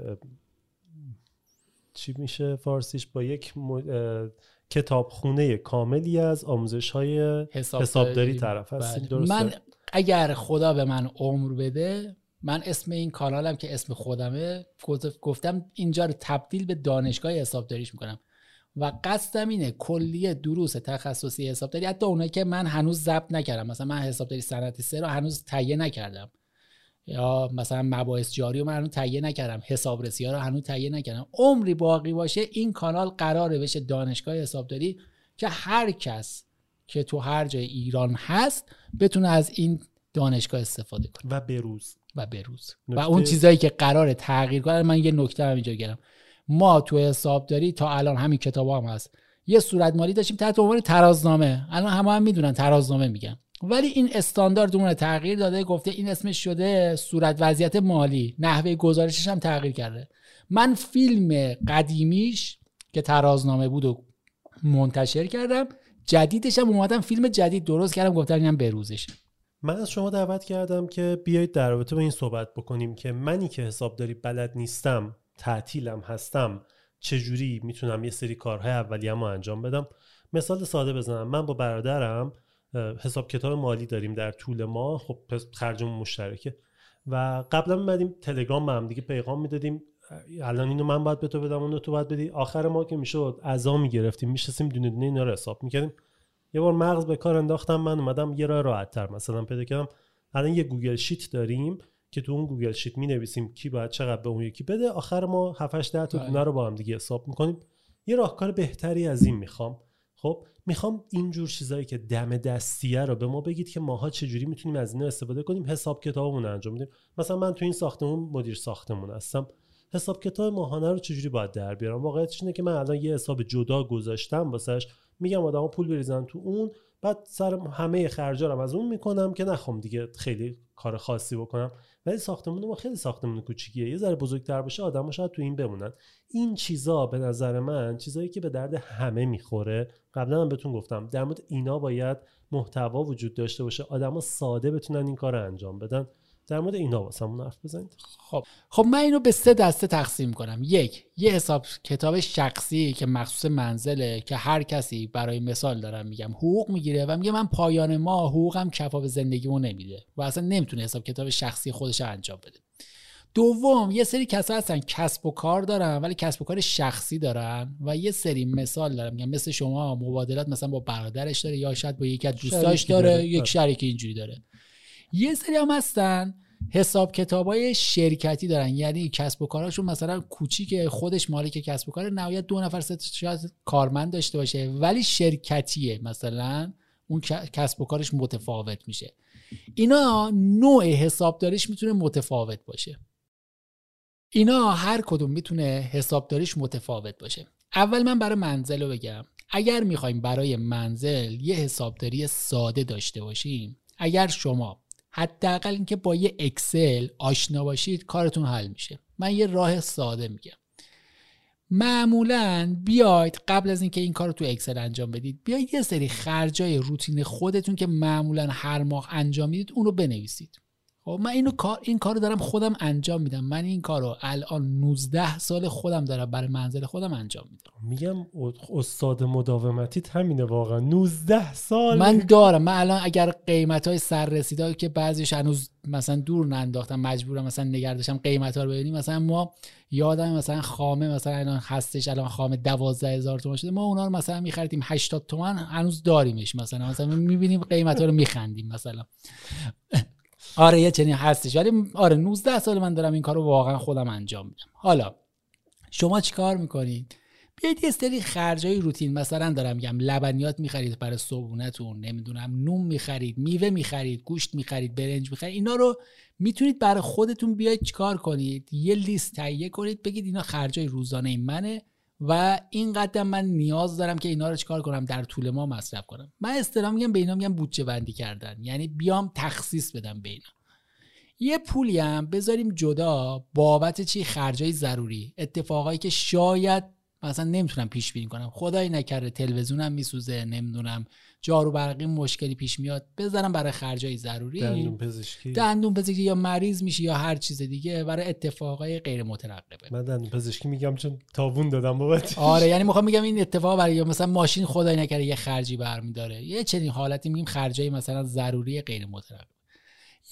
چی میشه فارسیش؟ با یک کتابخونه کاملی از آموزش های حسابداری, حسابداری طرف هستیم. بله. من اگر خدا به من عمر بده من اسم این کانالم که اسم خودمه گفتم اینجا رو تبدیل به دانشگاه حسابداریش می‌کنم. و قصدم اینه کلیه دروس تخصصی حسابداری حتی اونایی که من هنوز ضبط نکردم. مثلا من حسابداری صنعتی سه رو هنوز تهیه نکردم. یا مثلا مباحث جاری رو من هنوز تهیه نکردم. حسابرسی ها رو هنوز تهیه نکردم. عمری باقی باشه این کانال قراره بشه دانشگاه حسابداری که هر کس که تو هر جای ایران هست بتونه از این دانشگاه استفاده کنه. و بروز. و بروز و اون چیزایی که قرار تغییر کنه من یه نکته هم اینجا گرم. ما تو حسابداری تا الان همین کتاب هم هست. یه صورت مالی داشتیم تحت عنوان ترازنامه. الان همه هم می‌دونن ترازنامه میگن. ولی این استاندارد اون تغییر داده گفته این اسمش شده صورت وضعیت مالی. نحوه گزارشش هم تغییر کرده. من فیلم قدیمیش که ترازنامه بود و منتشر کردم جدیدش هم اومدم فیلم جدید درست کردم گفتم اینم بروزش من از شما دعوت کردم که بیایید در رابطه با این صحبت بکنیم که منی که حسابداری بلد نیستم تعطیلم هستم چجوری می‌تونم یه سری کارهای اولیه ما انجام بدم؟ مثال ساده بزنم. من با برادرم حساب کتاب مالی داریم در طول ما خب خرجمون مشترکه. و قبلا میمدیم تلگرام به هم دیگه پیغام می‌دادیم. الان اینو من باید به تو بدم اونو تو باید بدی. آخر ما که می‌شد اعضا می‌گرفتیم. میشستیم دونه دونه اینا رو حساب می‌کردیم. یه بار مغز به کار انداختم من اومدم یه راه راحت تر مثلا پیدا کردم الان یه Google Sheet داریم که تو اون Google Sheet می نویسیم کی باید چقدر به اون یکی بده. آخر ما 7 8 10 تا بله. دونه رو با هم دیگه حساب می‌کنیم. یه راهکار بهتری از این می‌خوام. خب می‌خوام اینجور چیزایی که دم دستیه رو به ما بگید که ماها چجوری می‌تونیم از اینا استفاده کنیم حساب کتابمون انجام بدیم. مثلا من تو این ساختمون مدیر ساختمون هستم. حساب کتاب ماهانه رو چجوری باید در بیارم؟ واقعیتش اینه که من الان یه حساب جدا گذاشتم واسش میگم آدما پول بریزن تو اون بعد سر همه خرجارم از اون می‌کنم که نخوام دیگه خیلی کار خاصی بکنم. ولی ساختمون ما خیلی ساختمون کوچیکیه. یه ذره بزرگتر باشه آدم شاید تو این بمونن. این چیزا به نظر من چیزایی که به درد همه می‌خوره قبلا هم بهتون گفتم در مورد اینا باید محتوا وجود داشته باشه. آدما ساده بتونن این کار رو انجام بدن. در مورد اینا واسمون حرف بزنید. خب. خب من اینو به سه دسته تقسیم کنم. یک یه حساب کتاب شخصی که مخصوص منزله که هر کسی برای مثال دارم میگم حقوق می‌گیره و میگه من پایان ما حقوقم کفا به زندگیمو نمیده و اصلا نمی‌تونه حساب کتاب شخصی خودش انجام بده. دوم یه سری کسا هستن کسب و کار دارن ولی کسب و کار شخصی دارن و یه سری مثال دارم. میگم مثل شما مبادلات مثلا با برادرش داره یا شاید با یکی از دوستاش داره. یک آره. شریک اینجوری داره. یه سری هم هستن. حساب کتاب های شرکتی دارن. یعنی کسب و کاراشون مثلا کوچیک خودش مالک کسب و کار نهایت دو نفر سه شاید کارمند داشته باشه. ولی شرکتیه مثلا. اون کسب و کارش متفاوت میشه. اینا نوع حسابداریش می‌تونه متفاوت باشه. اینا هر کدوم می‌تونه حسابداریش متفاوت باشه. اول من برای منزل رو بگم. اگر می‌خوایم برای منزل یه حسابداری ساده داشته باشیم اگر شما حداقل اینکه با یه اکسل آشنا باشید کارتون حل میشه. من یه راه ساده میگم. معمولا بیاید قبل از اینکه این کار رو تو اکسل انجام بدید بیاید یه سری خرجای روتین خودتون که معمولا هر ماه انجام می‌دید اون رو بنویسید. خب من اینو کار این کارو دارم خودم انجام میدم. من این کارو الان 19 سال خودم دارم برای منزل خودم انجام میدم. میگم استاد مداومتی همینه واقعا. 19 سال من دارم. من الان اگر قیمت های سر که بعضیش هنوز مثلا دور ننداختم مجبورم مثلا نگردشم قیمت ها رو ببینیم. مثلا ما یادم مثلا خامه مثلا الان هستش الان خامه 12000 هزار تومان شده. ما اونا رو مثلا میخریدیم 80 تومن هنوز داریمش مثلا. مثلا می‌بینیم قیمت ها رو میخندیم مثلا. آره یه چنین هستش. ولی آره 19 سال من دارم این کار واقعا خودم انجام میدم. حالا شما چیکار می‌کنید؟ بیاید یه سری خرجای روتین مثلا دارم میگم لبنیات می‌خرید برای صبحونهتون نمی‌دونم نون می‌خرید میوه می‌خرید گوشت می‌خرید برنج می‌خرید اینا رو می‌تونید برای خودتون بیاید چیکار کنید؟ یه لیست تهیه کنید بگید اینا خرجای روزانه منه. و این قدم من نیاز دارم که اینا رو چیکار کنم؟ در طول ما مصرف کنم. من اصطلاح میگم به اینا میگم بودجه بندی کردن. یعنی بیام تخصیص بدم به اینا. یه پولی هم بذاریم جدا بابت چی؟ خرجای ضروری. اتفاقایی که شاید مثلا نمی‌تونم پیش بینی کنم. خدای نکرده تلویزیونم میسوزه نمی‌دونم. جارو برقی مشکلی پیش میاد بذارم برای خرجای ضروری. دندون پزشکی. دندون پزشکی یا مریض میشی یا هر چیز دیگه برای اتفاقای غیر مترقبه من دندون پزشکی میگم چون تاوون دادم بابت. آره یعنی می‌خوام میگم این اتفاق برای مثلا ماشین خدای نکرده یه خرجی برمیداره. یه چنین حالتی میگیم خرجای مثلا ضروری غیر مترقبه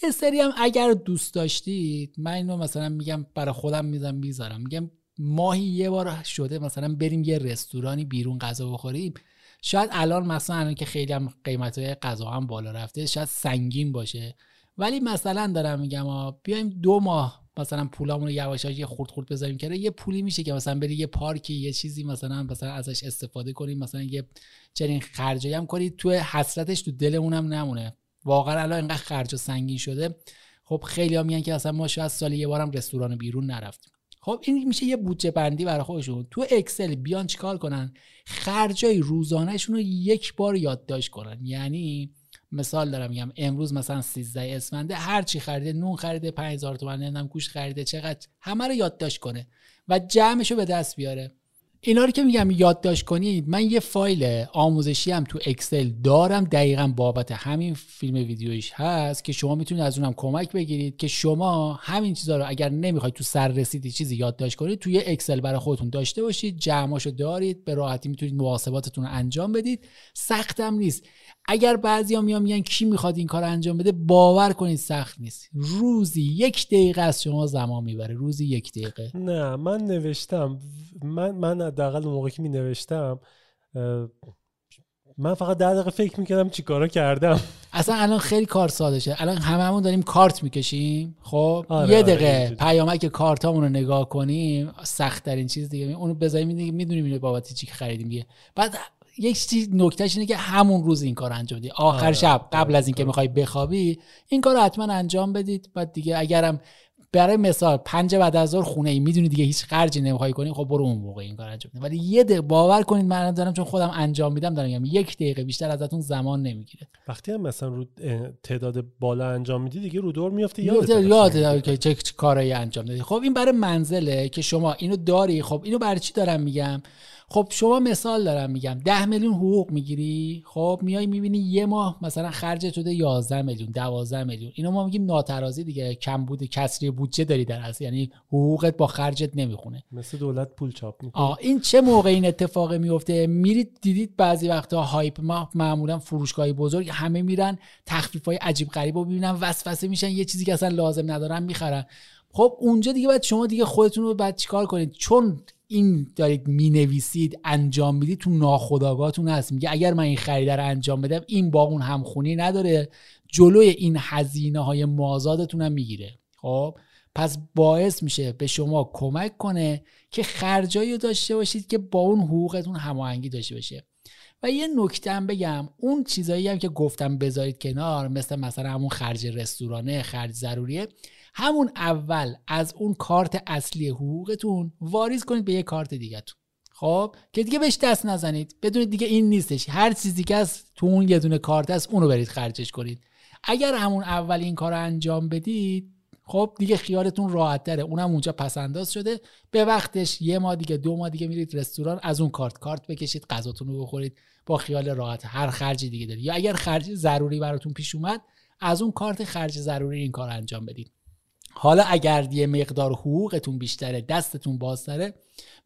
یه سری هم اگر دوست داشتید من اینو مثلا میگم برای خودم می‌ذارم می‌ذارم. میگم ماهی یه بار شده مثلا بریم یه رستورانی بیرون غذا بخوریم. شاید الان مثلا الان که خیلی هم قیمت های غذا هم بالا رفته شاید سنگین باشه. ولی مثلا دارم میگم بیایم دو ماه مثلا پولامون رو یواش یه خورد خورد بذاریم که یه پولی میشه که مثلا بری یه پارکی یه چیزی مثلا مثلا ازش استفاده کنیم مثلا یه چنین خرجی هم کنید تو حسرتش تو دلمون هم نمونه. واقعا الان اینقدر خرج و سنگین شده. خب خیلی ها میگن که اصلا ما شاید سالی یه بارم رستوران بیرون نرفتیم. خب این میشه یه بودجه بندی برای خودشون. تو اکسل بیان چیکار کنن؟ خرجای روزانهشون رو یک بار یادداشت کنن. یعنی مثال دارم میگم امروز مثلا 13 اسفنده هر چی خریده نون خریده 5000 تومان نمی‌دونم گوشت خریده چقدر همه رو یادداشت کنه و جمعش رو به دست بیاره. اینا رو که میگم یادداشت کنید من یه فایل آموزشی هم تو اکسل دارم. دقیقا بابت همین فیلم ویدیویش هست که شما می‌تونید از اونم کمک بگیرید که شما همین چیزا رو اگر نمی‌خواید تو سر رسیدی چیزی یادداشت کنید توی اکسل برای خودتون داشته باشید جمعاشو دارید به راحتی می‌تونید محاسباتتون رو انجام بدید. سختم نیست. اگر بعضیا میان میگن کی می‌خواد این کار انجام بده باور کنید سخت نیست. روزی یک دقیقه از شما زمان می‌بره. روزی یک دقیقه. نه من نوشتم. من من حداقل اون موقع که می نوشتم من فقط ده دقیقه فکر می‌کردم چی کارا کردم. اصلا الان خیلی کار ساده شد الان هممون داریم کارت می‌کشیم. خب آره یه آره، دقیقه آره پیامک کارتامون رو نگاه کنیم. سخت ترین چیز دیگه. اونو بذاریم می‌دونیم اینو بابت چی خریدیم بعد یک چیز نکتهش اینه که همون روز این کار انجام بدید آخر آره. شب قبل از اینکه می‌خوای بخوابی این کار حتما انجام بدید. بعد دیگه اگرم برای مثال پنج بعد از ظهر خونه ای می‌دونی دیگه هیچ خرجی نمی‌خوای کنی خب برو اون موقع این کار انجام بده ولی یه دقیقه باور کنید من دارم چون خودم انجام میدم دارم میگم یک دقیقه بیشتر ازتون زمان نمی‌گیره. وقتی هم مثلا رو تعداد بالا انجام میدی دیگه رو دور میافته یاد یاد که چه کارایی انجام دادی. خب این برای منزله که شما اینو داری. خب اینو برای چی دارم میگم؟ خب شما مثال دارم میگم ده میلیون حقوق می‌گیری خب میای می‌بینی یه ماه مثلا خرجت شده 11 میلیون 12 میلیون. اینو ما میگیم ناترازی دیگه کم بود کسری بودجه داری در اصل. یعنی حقوقت با خرجت نمی‌خونه. مثل دولت پول چاپ می‌کنه آه این چه موقع این اتفاق میفته؟ میرید دیدید بعضی وقتا هایپ ما معمولا فروشگاهی بزرگ همه میرن تخفیف های عجیب غریب رو ببینن وسوسه میشن یه چیزی که اصلا لازم ندارن می‌خرن. خب اونجا دیگه باید شما دیگه خودتون رو بعد چیکار کنید؟ چون این دارید نویسید انجام می‌دید تو ناخداگاهتون هست. میگه اگر من این خریده رو انجام بدم این با اون همخونی نداره. جلوی این هزینه های مازادتون هم می‌گیره. خب پس باعث میشه به شما کمک کنه که خرجایی داشته باشید که با اون حقوقتون هماهنگی داشته باشه. و یه نکته هم بگم اون چیزایی هم که گفتم بذارید کنار مثل مثلا همون خرج رستورانه خرج ضروریه. همون اول از اون کارت اصلی حقوقتون واریز کنید به یه کارت دیگهتون. خب؟ که دیگه بهش دست نزنید. بدونید دیگه این نیستش. هر چیزی که از تو اون یه دونه کارت هست اونو برید خرجش کنید. اگر همون اول این کار انجام بدید خب دیگه خیالتون راحت تره. اونم اونجا پسنداز شده. به وقتش یه ما دیگه دو ماه دیگه میرید رستوران از اون کارت کارت بکشید غذاتون رو بخورید. با خیال راحت. هر خرجی دیگه دارید. یا اگر خرج ضروری براتون پیش اومد از اون کارت خرج ضروری این کار انجام بدید. حالا اگر یه مقدار حقوقتون بیشتره دستتون بازتره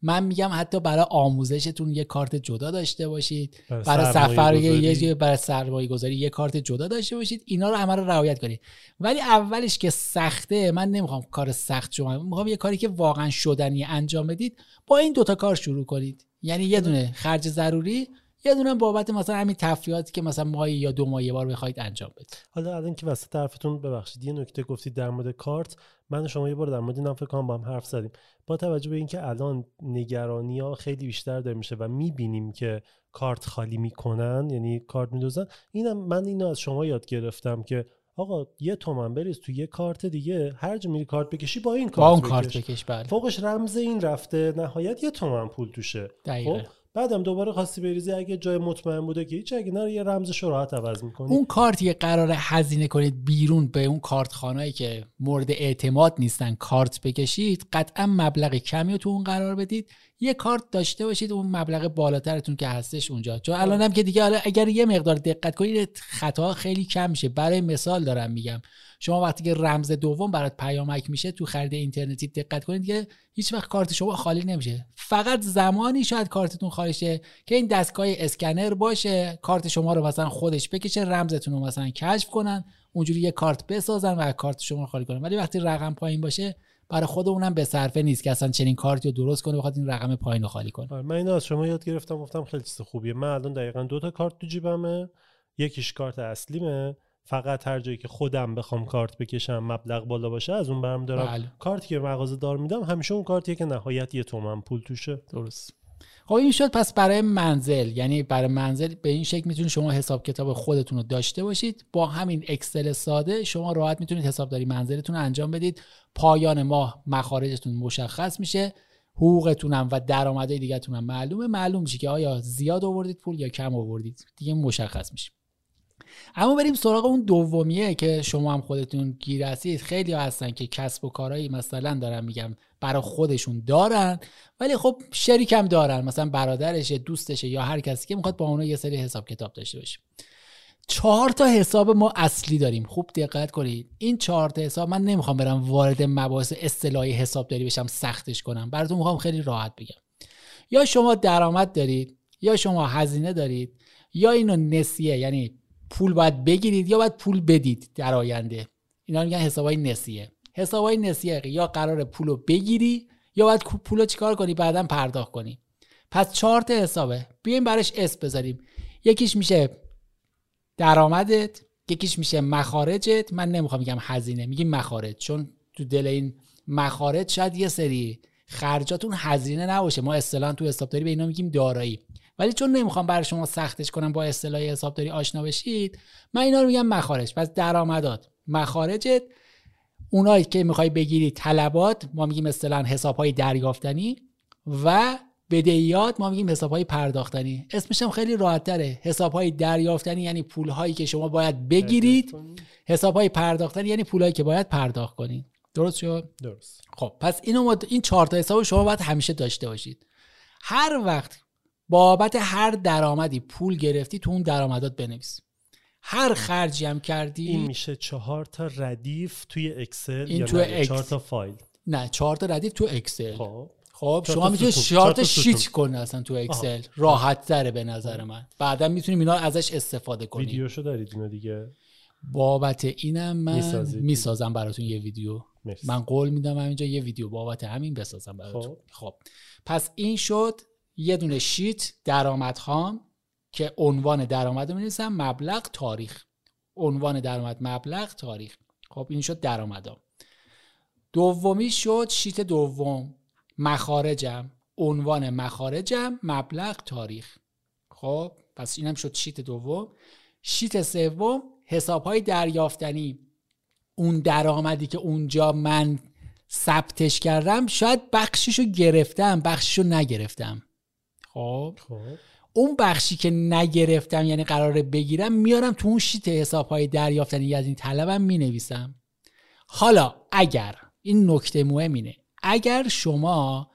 من میگم حتی برای آموزشتون یه کارت جدا داشته باشید. برای سفر یه برای سرمایه گذاری یه کارت جدا داشته باشید. اینا رو همه رو رعایت کنید. ولی اولش که سخته من نمی‌خوام کار سخت شما می‌خوام یه کاری که واقعا شدنی انجام بدید با این دوتا کار شروع کنید. یعنی یه دونه خرج ضروری یه دونه بابت مثلا همین تفریحاتی که مثلا ماهی یا دو ماه یه بار بخواید انجام بدید. حالا الان که وسط طرفتون ببخشید یه نکته گفتید در مورد کارت. من و شما یه بار در مورد اینم فکر کنم با هم حرف زدیم. با توجه به اینکه الان نگرانی ها خیلی بیشتر داره میشه و می‌بینیم که کارت خالی می‌کنن یعنی کارت میدوزن اینم من اینو از شما یاد گرفتم که آقا یه تومن بریز تو یه کارت دیگه هر جا میری کارت بکشی با این کارت با اون کارت بکش بله. فوقش رمز این رفته نهایت یه تومن پول توشه. دقیقه. خب؟ بعدم دوباره خواستی بریزی اگه جای مطمئن بوده که هیچ اگه نه یه رمز راحت عوض می‌کنی. اون کارت یه قرار هزینه کنید بیرون به اون کارت خانهایی که مورد اعتماد نیستن کارت بکشید قطعا مبلغ کمی رو تو اون قرار بدید. یه کارت داشته باشید اون مبلغ بالاترتون که هستش اونجا. چون الان هم که دیگه اگر یه مقدار دقت کنید خطا خیلی کم میشه. برای مثال دارم میگم. شما وقتی که رمز دوم برات پیامک میشه تو خرید اینترنتی دقت کنید که هیچ وقت کارت شما خالی نمیشه. فقط زمانی شاید کارتتون خالی شه که این دستگاه اسکنر باشه کارت شما رو مثلا خودش بکشه رمزتون رو مثلا کشف کنن اونجوری یه کارت بسازن و کارت شما خالی کنن. ولی وقتی رقم پایین باشه برای خود اونم به صرفه نیست که اصلا چنین کارتی رو درست کنه بخواد این رقم پایین رو خالی کنه. آره، من اینو از شما یاد گرفتم گفتم خیلی چیز خوبیه. من الان دقیقا دو تا کارت تو جیبمه. یکیش کارت اصلیمه. فقط هر جایی که خودم بخوام کارت بکشم مبلغ بالا باشه از اون برم دارم بله. کارتی که مغازه دار میدم همیشه اون کارتیه که نهایت یه تومن پول توشه. درست. خب این شد پس برای منزل یعنی برای منزل به این شکل می‌تونید شما حساب کتاب خودتون رو داشته باشید. با همین اکسل ساده شما راحت می‌تونید حسابداری منزلتون رو انجام بدید. پایان ماه مخارجتون مشخص میشه حقوقتونم و درآمدهای دیگهتونم معلومه. معلوم میشه که آیا زیاد آوردید پول یا کم آوردید. دیگه مشخص میشه. اما بریم سراغ اون دومیه که شما هم خودتون گیر هستید. خیلی هستن که کسب و کارهایی مثلا دارن میگم برای خودشون دارن ولی خب شریک هم دارن. مثلا برادرشه دوستشه یا هر کسی که می‌خواد با اونها یه سری حساب کتاب داشته باشه. چهار تا حساب ما اصلی داریم. خوب دقت کنید. این چهار تا حساب من نمی‌خوام برم وارد مباحث اصطلاحی حسابداری بشم سختش کنم. براتون می‌خوام خیلی راحت بگم. یا شما درآمد دارید یا شما هزینه دارید یا اینو نسیه یعنی پول باید بگیرید یا باید پول بدید در آینده. اینا میگن حسابای نسیه. حسابای نسیه یا قرار پول رو بگیری یا باید پول رو چیکار کنی؟ بعدا پرداخت کنی. پس چهار تا حسابه. بیایم براش اسم بذاریم. یکیش میشه درآمدت یکیش میشه مخارجت. من نمی‌خوام بگم هزینه میگیم مخارج. چون تو دل این مخارج شاید یه سری خرجاتون هزینه نباشه. ما اصطلاحا تو حسابداری به اینا میگیم دارایی. ولی چون نمی‌خوام برای شما سختش کنم با اصطلاح حسابداری آشنا بشید من اینا رو میگم مخارج. پس درآمدات. مخارجت اونایی که می‌خوای بگیری طلبات ما میگیم اصطلاحا حساب های دریافتنی و بدهیات ما میگیم حساب های پرداختنی. اسمش هم خیلی راحت تره حساب های دریافتنی یعنی پول هایی که شما باید بگیرید. حساب های پرداختنی یعنی پول هایی که باید پرداخت کنید. درست شد؟ درست. خب پس اینو این چهار تا حساب شما باید همیشه داشته باشید. هر وقت بابت هر درآمدی پول گرفتی تو اون درآمدات بنویس. هر خرجی هم کردی این میشه چهار تا ردیف توی اکسل این یا تو اکس... چهار تا فایل. نه چهار تا ردیف تو اکسل خب. خب شما می‌تونید چهار تا sheet کنی اصلا تو اکسل راحت تره به نظر من. بعدا می‌تونیم اینا ازش استفاده کنیم. ویدیوشو دارید اینو دیگه؟ بابت اینم من می‌سازم براتون یه ویدیو. من قول میدم اینجا یه ویدیو بابت همین بسازم براتون. خب, خب. پس این شد یه دونه sheet درآمد خام. که عنوان درآمد رو می‌نویسم مبلغ تاریخ. عنوان درآمد مبلغ تاریخ. خب این شد درآمدا. دومی شد شیت دوم. مخارجم. عنوان مخارجم مبلغ تاریخ. خب پس اینم شد شیت دوم. شیت سوم حساب های دریافتنی. اون درآمدی که اونجا من ثبتش کردم شاید بخشیشو گرفتم بخشیشو نگرفتم. خب. خب. اون بخشی که نگرفتم یعنی قراره بگیرم میارم تو اون شیت حساب های دریافتنی از این طلبم می نویسم حالا اگر این نکته مهم اینه اگر شما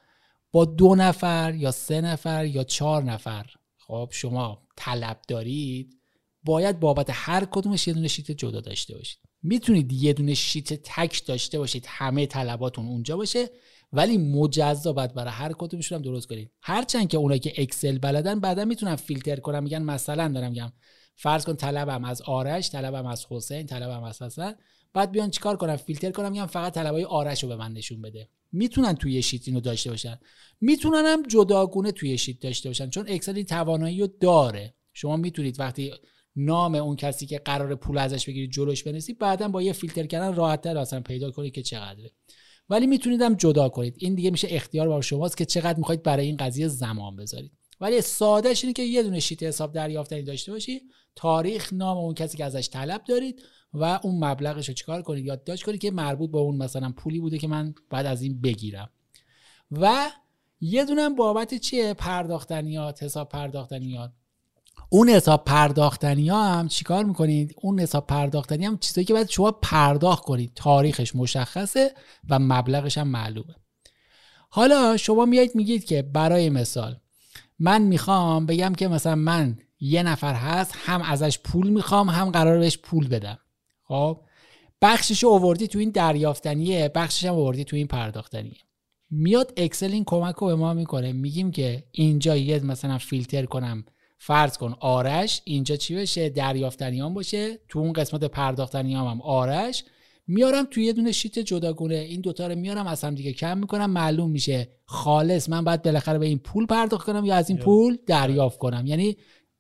با دو نفر یا سه نفر یا چهار نفر خب شما طلب دارید باید بابت هر کدومش یه دونه شیت جدا داشته باشید. می‌تونید یه دونه شیت تک داشته باشید همه طلباتون اونجا باشه. ولی مجزا باید برای هر کدومشون هم درست کنید هرچند که اونایی که اکسل بلدن بعدا می‌تونن فیلتر کنن میگن مثلا دارم میگم فرض کن طلبم از آرش طلبم از حسین طلبم از حسن. بعد بیان چیکار کنم فیلتر کنم میگم فقط طلبای آرش رو به من نشون بده. می‌تونن توی sheet اینو داشته باشن. می‌تونن هم جداگونه توی sheet داشته باشن چون اکسل این توانایی رو داره. شما می‌تونید وقتی نام اون کسی که قرار پول ازش بگیرید جلوش بنویسید بعدا با یه فیلتر کردن راحتتر اصلا پیدا کنید که چقدره. ولی می‌تونید هم جدا کنید. این دیگه میشه اختیار بر شماست که چقدر می‌خواید برای این قضیه زمان بذارید. ولی سادهش اینه که یه دونه شیت حساب دریافتنی داشته باشید تاریخ نام اون کسی که ازش طلب دارید و اون مبلغش رو چیکار کنید یادداشت کنید که مربوط به اون مثلا پولی بوده که من بعد از این بگیرم. و یه دونه بابت چیه؟ پرداختنیات حساب پرداختنیات. اون حساب پرداختنی ها هم چیکار می‌کنید؟ اون حساب پرداختنی هم چیزایی که باید شما پرداخت کنید. تاریخش مشخصه و مبلغش هم معلومه. حالا شما میایید میگید که برای مثال من می‌خوام بگم که مثلا من یه نفر هست هم ازش پول می‌خوام هم قرار بهش پول بدم. خب؟ بخشش اووردی تو این دریافتنیه بخشش هم اووردی تو این پرداختنیه. میاد اکسل این کمک رو به ما می‌کنه. میگیم که اینجا یه مثلا فیلتر کنم. فرض کن آرش اینجا چی بشه؟ دریافتنیام باشه. تو اون قسمت پرداختنیام هم آرش. میارم توی یه دونه شیت جداگونه. این دوتا رو میارم از هم دیگه کم می‌کنم. معلوم میشه خالص من باید بالاخره به این پول پرداخت کنم یا از این پول دریافت کنم. یعنی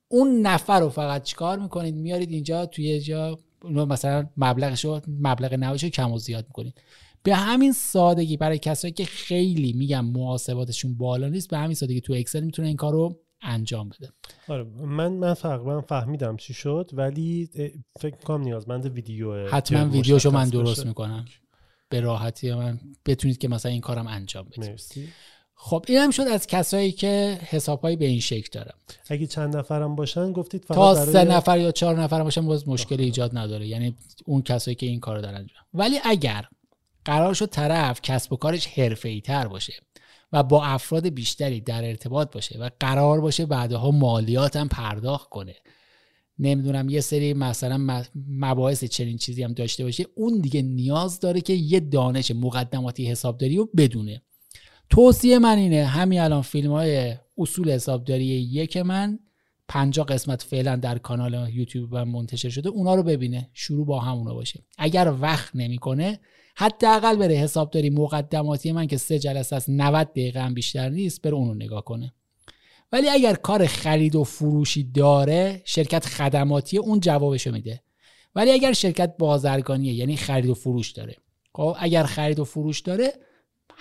اون نفر رو فقط چیکار می‌کنید؟ میارید اینجا توی جا مثلا مبلغش رو مبلغ نوش کم و زیاد می‌کنید. به همین سادگی برای کسایی که خیلی میگم محاسباتشون بالا نیست به همین سادگی تو اکسل می‌تونه این کارو انجام بده. آره من من تقریبا فهمیدم چی شد ولی فکر کنم نیازمند ویدیو حتما ویدیوشو من درست می‌کنم. به راحتی من بتونید که مثلا این کارم انجام بدید. خب این هم شد از کسایی که حسابهایی به این شکل دارم اگه چند نفرم باشن گفتید فقط تا سه نفر یا چهار نفر باشن باز مشکل ایجاد نداره. یعنی اون کسایی که این کارو دارن ولی اگر قرار شد طرف کسب و کارش حرفه‌ای تر باشه و با افراد بیشتری در ارتباط باشه و قرار باشه بعدها مالیات هم پرداخت کنه. نمی‌دونم یه سری مثلا مباحث چنین چیزی هم داشته باشه. اون دیگه نیاز داره که یه دانش مقدماتی حسابداری رو بدونه. توصیه من اینه همین الان فیلم های اصول حسابداری یک من پنجا قسمت فعلا در کانال یوتیوب من منتشر شده اونا رو ببینه شروع با همونا باشه. اگر وقت نمی‌کنه حداقل بره حسابداری مقدماتی من که سه جلسه است 90 دقیقه هم بیشتر نیست بره اونو نگاه کنه. ولی اگر کار خرید و فروشی داره شرکت خدماتی اون جوابشو میده. ولی اگر شرکت بازرگانیه یعنی خرید و فروش داره. خب اگر خرید و فروش داره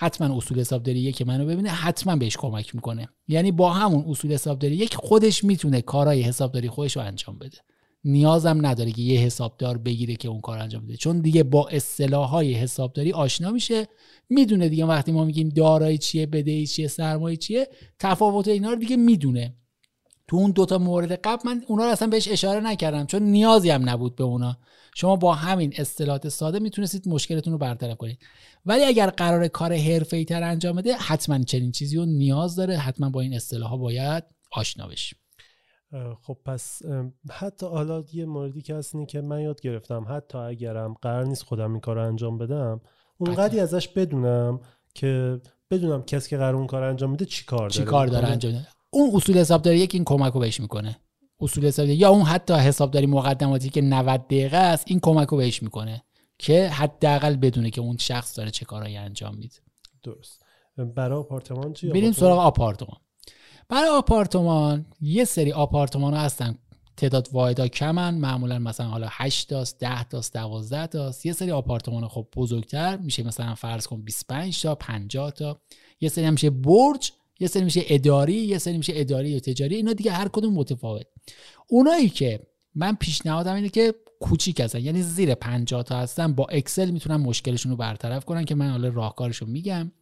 حتما اصول حسابداری یک منو ببینه حتما بهش کمک می‌کنه. یعنی با همون اصول حسابداری یک خودش می‌تونه کارهای حسابداری خودش رو انجام بده. نیازم نداره که یه حسابدار بگیره که اون کار انجام بده. چون دیگه با اصطلاحهای حسابداری آشنا میشه می‌دونه دیگه وقتی ما میگیم دارایی چیه بدهی چیه سرمایه چیه تفاوت اینا رو دیگه می‌دونه. تو اون دوتا مورد قبل من اونا رو اصلا بهش اشاره نکردم چون نیازی هم نبود به اونا. شما با همین اصطلاحات ساده می‌تونستید مشکلتون رو برطرف کنید. ولی اگر قرار کار حرفه‌ای تر انجام بده حتما چنین چیزی رو نیاز داره. حتما با این اصطلاح ها باید آشنا بشیم. خب پس حتی حالا یه موردی که هست اینه که من یاد گرفتم حتی اگرم قرار نیست خودم این کار رو انجام بدم اونقدی ازش بدونم که بدونم کسی که قرار اون کار انجام میده چی کار داره. چی کار داره. انجام اون اصول حسابداری یک این کمک رو بهش می‌کنه. اصول حسابداری یا اون حتی حسابداری مقدماتی که 90 دقیقه است این کمک رو بهش می‌کنه که حداقل بدونه که اون شخص داره چه کارهایی انجام میده. درست. برای آپارتمان چی؟ بریم؟ سراغ آپارتمان. برای آپارتمان یه سری آپارتمان ها هستن. تعداد واحدها کمن معمولا مثلا حالا 8 تاست 10 تاست 12 تاست. یه سری آپارتمان خب بزرگتر میشه مثلا فرض کن 25 تا 50 تا. یه سری هم میشه برج. یه سری میشه اداری یه سری میشه اداری یا تجاری اینا دیگه هر کدوم متفاوت. اونایی که من پیشنهادم اینه که کوچیک هستن یعنی زیر 50 تا هستن با اکسل می‌تونن مشکلشون رو برطرف کنن که من حالا راهکارشو میگم.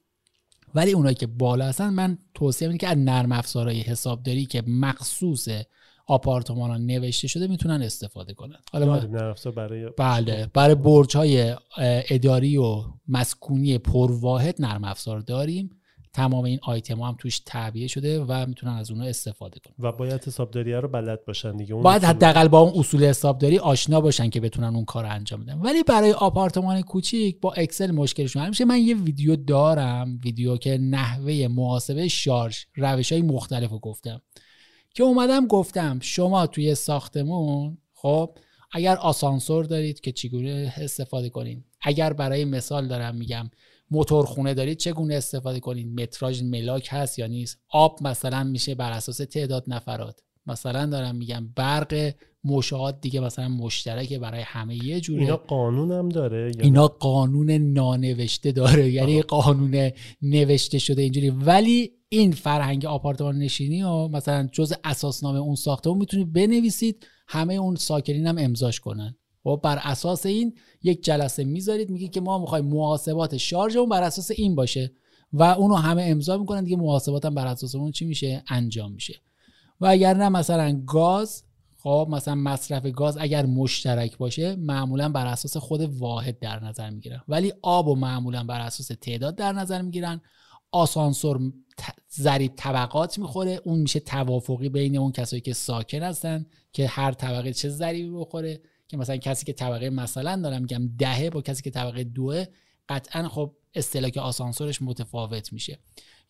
ولی اونایی که بالا هستن من توصیه اینه که از نرم افزارهای حسابداری که مخصوص آپارتمان ها نوشته شده می‌تونن استفاده کنن. حالا برای بله برای برج های اداری و مسکونی پرواحد نرم افزار داریم. تمام این آیتم هم توش تعبیه شده و می‌تونن از اونها استفاده کنن. و باید حسابداری رو بلد باشن دیگه. اون باید حداقل با اون اصول حسابداری آشنا باشن که بتونن اون کار انجام بدن. ولی برای آپارتمان کوچیک با اکسل مشکلشون حل میشه من یه ویدیو دارم ویدیو که نحوه محاسبه شارژ روش های مختلف رو گفتم که اومدم گفتم شما توی ساختمون خب اگر آسانسور دارید که چگونه استفاده کنین؟ اگر برای مثال دارم میگم موتورخونه دارید چگونه استفاده کنید؟ متراژ ملاک هست یا نیست؟ آب مثلا میشه بر اساس تعداد نفرات. مثلا دارم میگم برق مشاهات دیگه مثلا مشترکه برای همه یه جوره. اینا قانون هم داره اینا قانون نانوشته داره. یعنی قانون نوشته شده اینجوری. ولی این فرهنگ آپارتمان نشینی و مثلا جز اساسنامه اون ساختمون می‌تونید بنویسید. همه اون ساکنین هم امضاش کنن. و خب بر اساس این یک جلسه می‌ذارید میگی که ما می‌خوایم محاسبات شارژمون بر اساس این باشه و اونو همه امضا می‌کنن دیگه محاسبات هم بر اساس اون چی میشه؟ انجام میشه. و اگر نه مثلا گاز خب مثلا مصرف گاز اگر مشترک باشه معمولا بر اساس خود واحد در نظر می‌گیرن. ولی آب و معمولا بر اساس تعداد در نظر می‌گیرن. آسانسور ضریب طبقات می‌خوره. اون میشه توافقی بین اون کسایی که ساکن هستن که هر طبقه چه ضریبی بخوره. که مثلا کسی که طبقه مثلا دارم میگم دهه با کسی که طبقه دوه قطعا خب استلاک آسانسورش متفاوت میشه.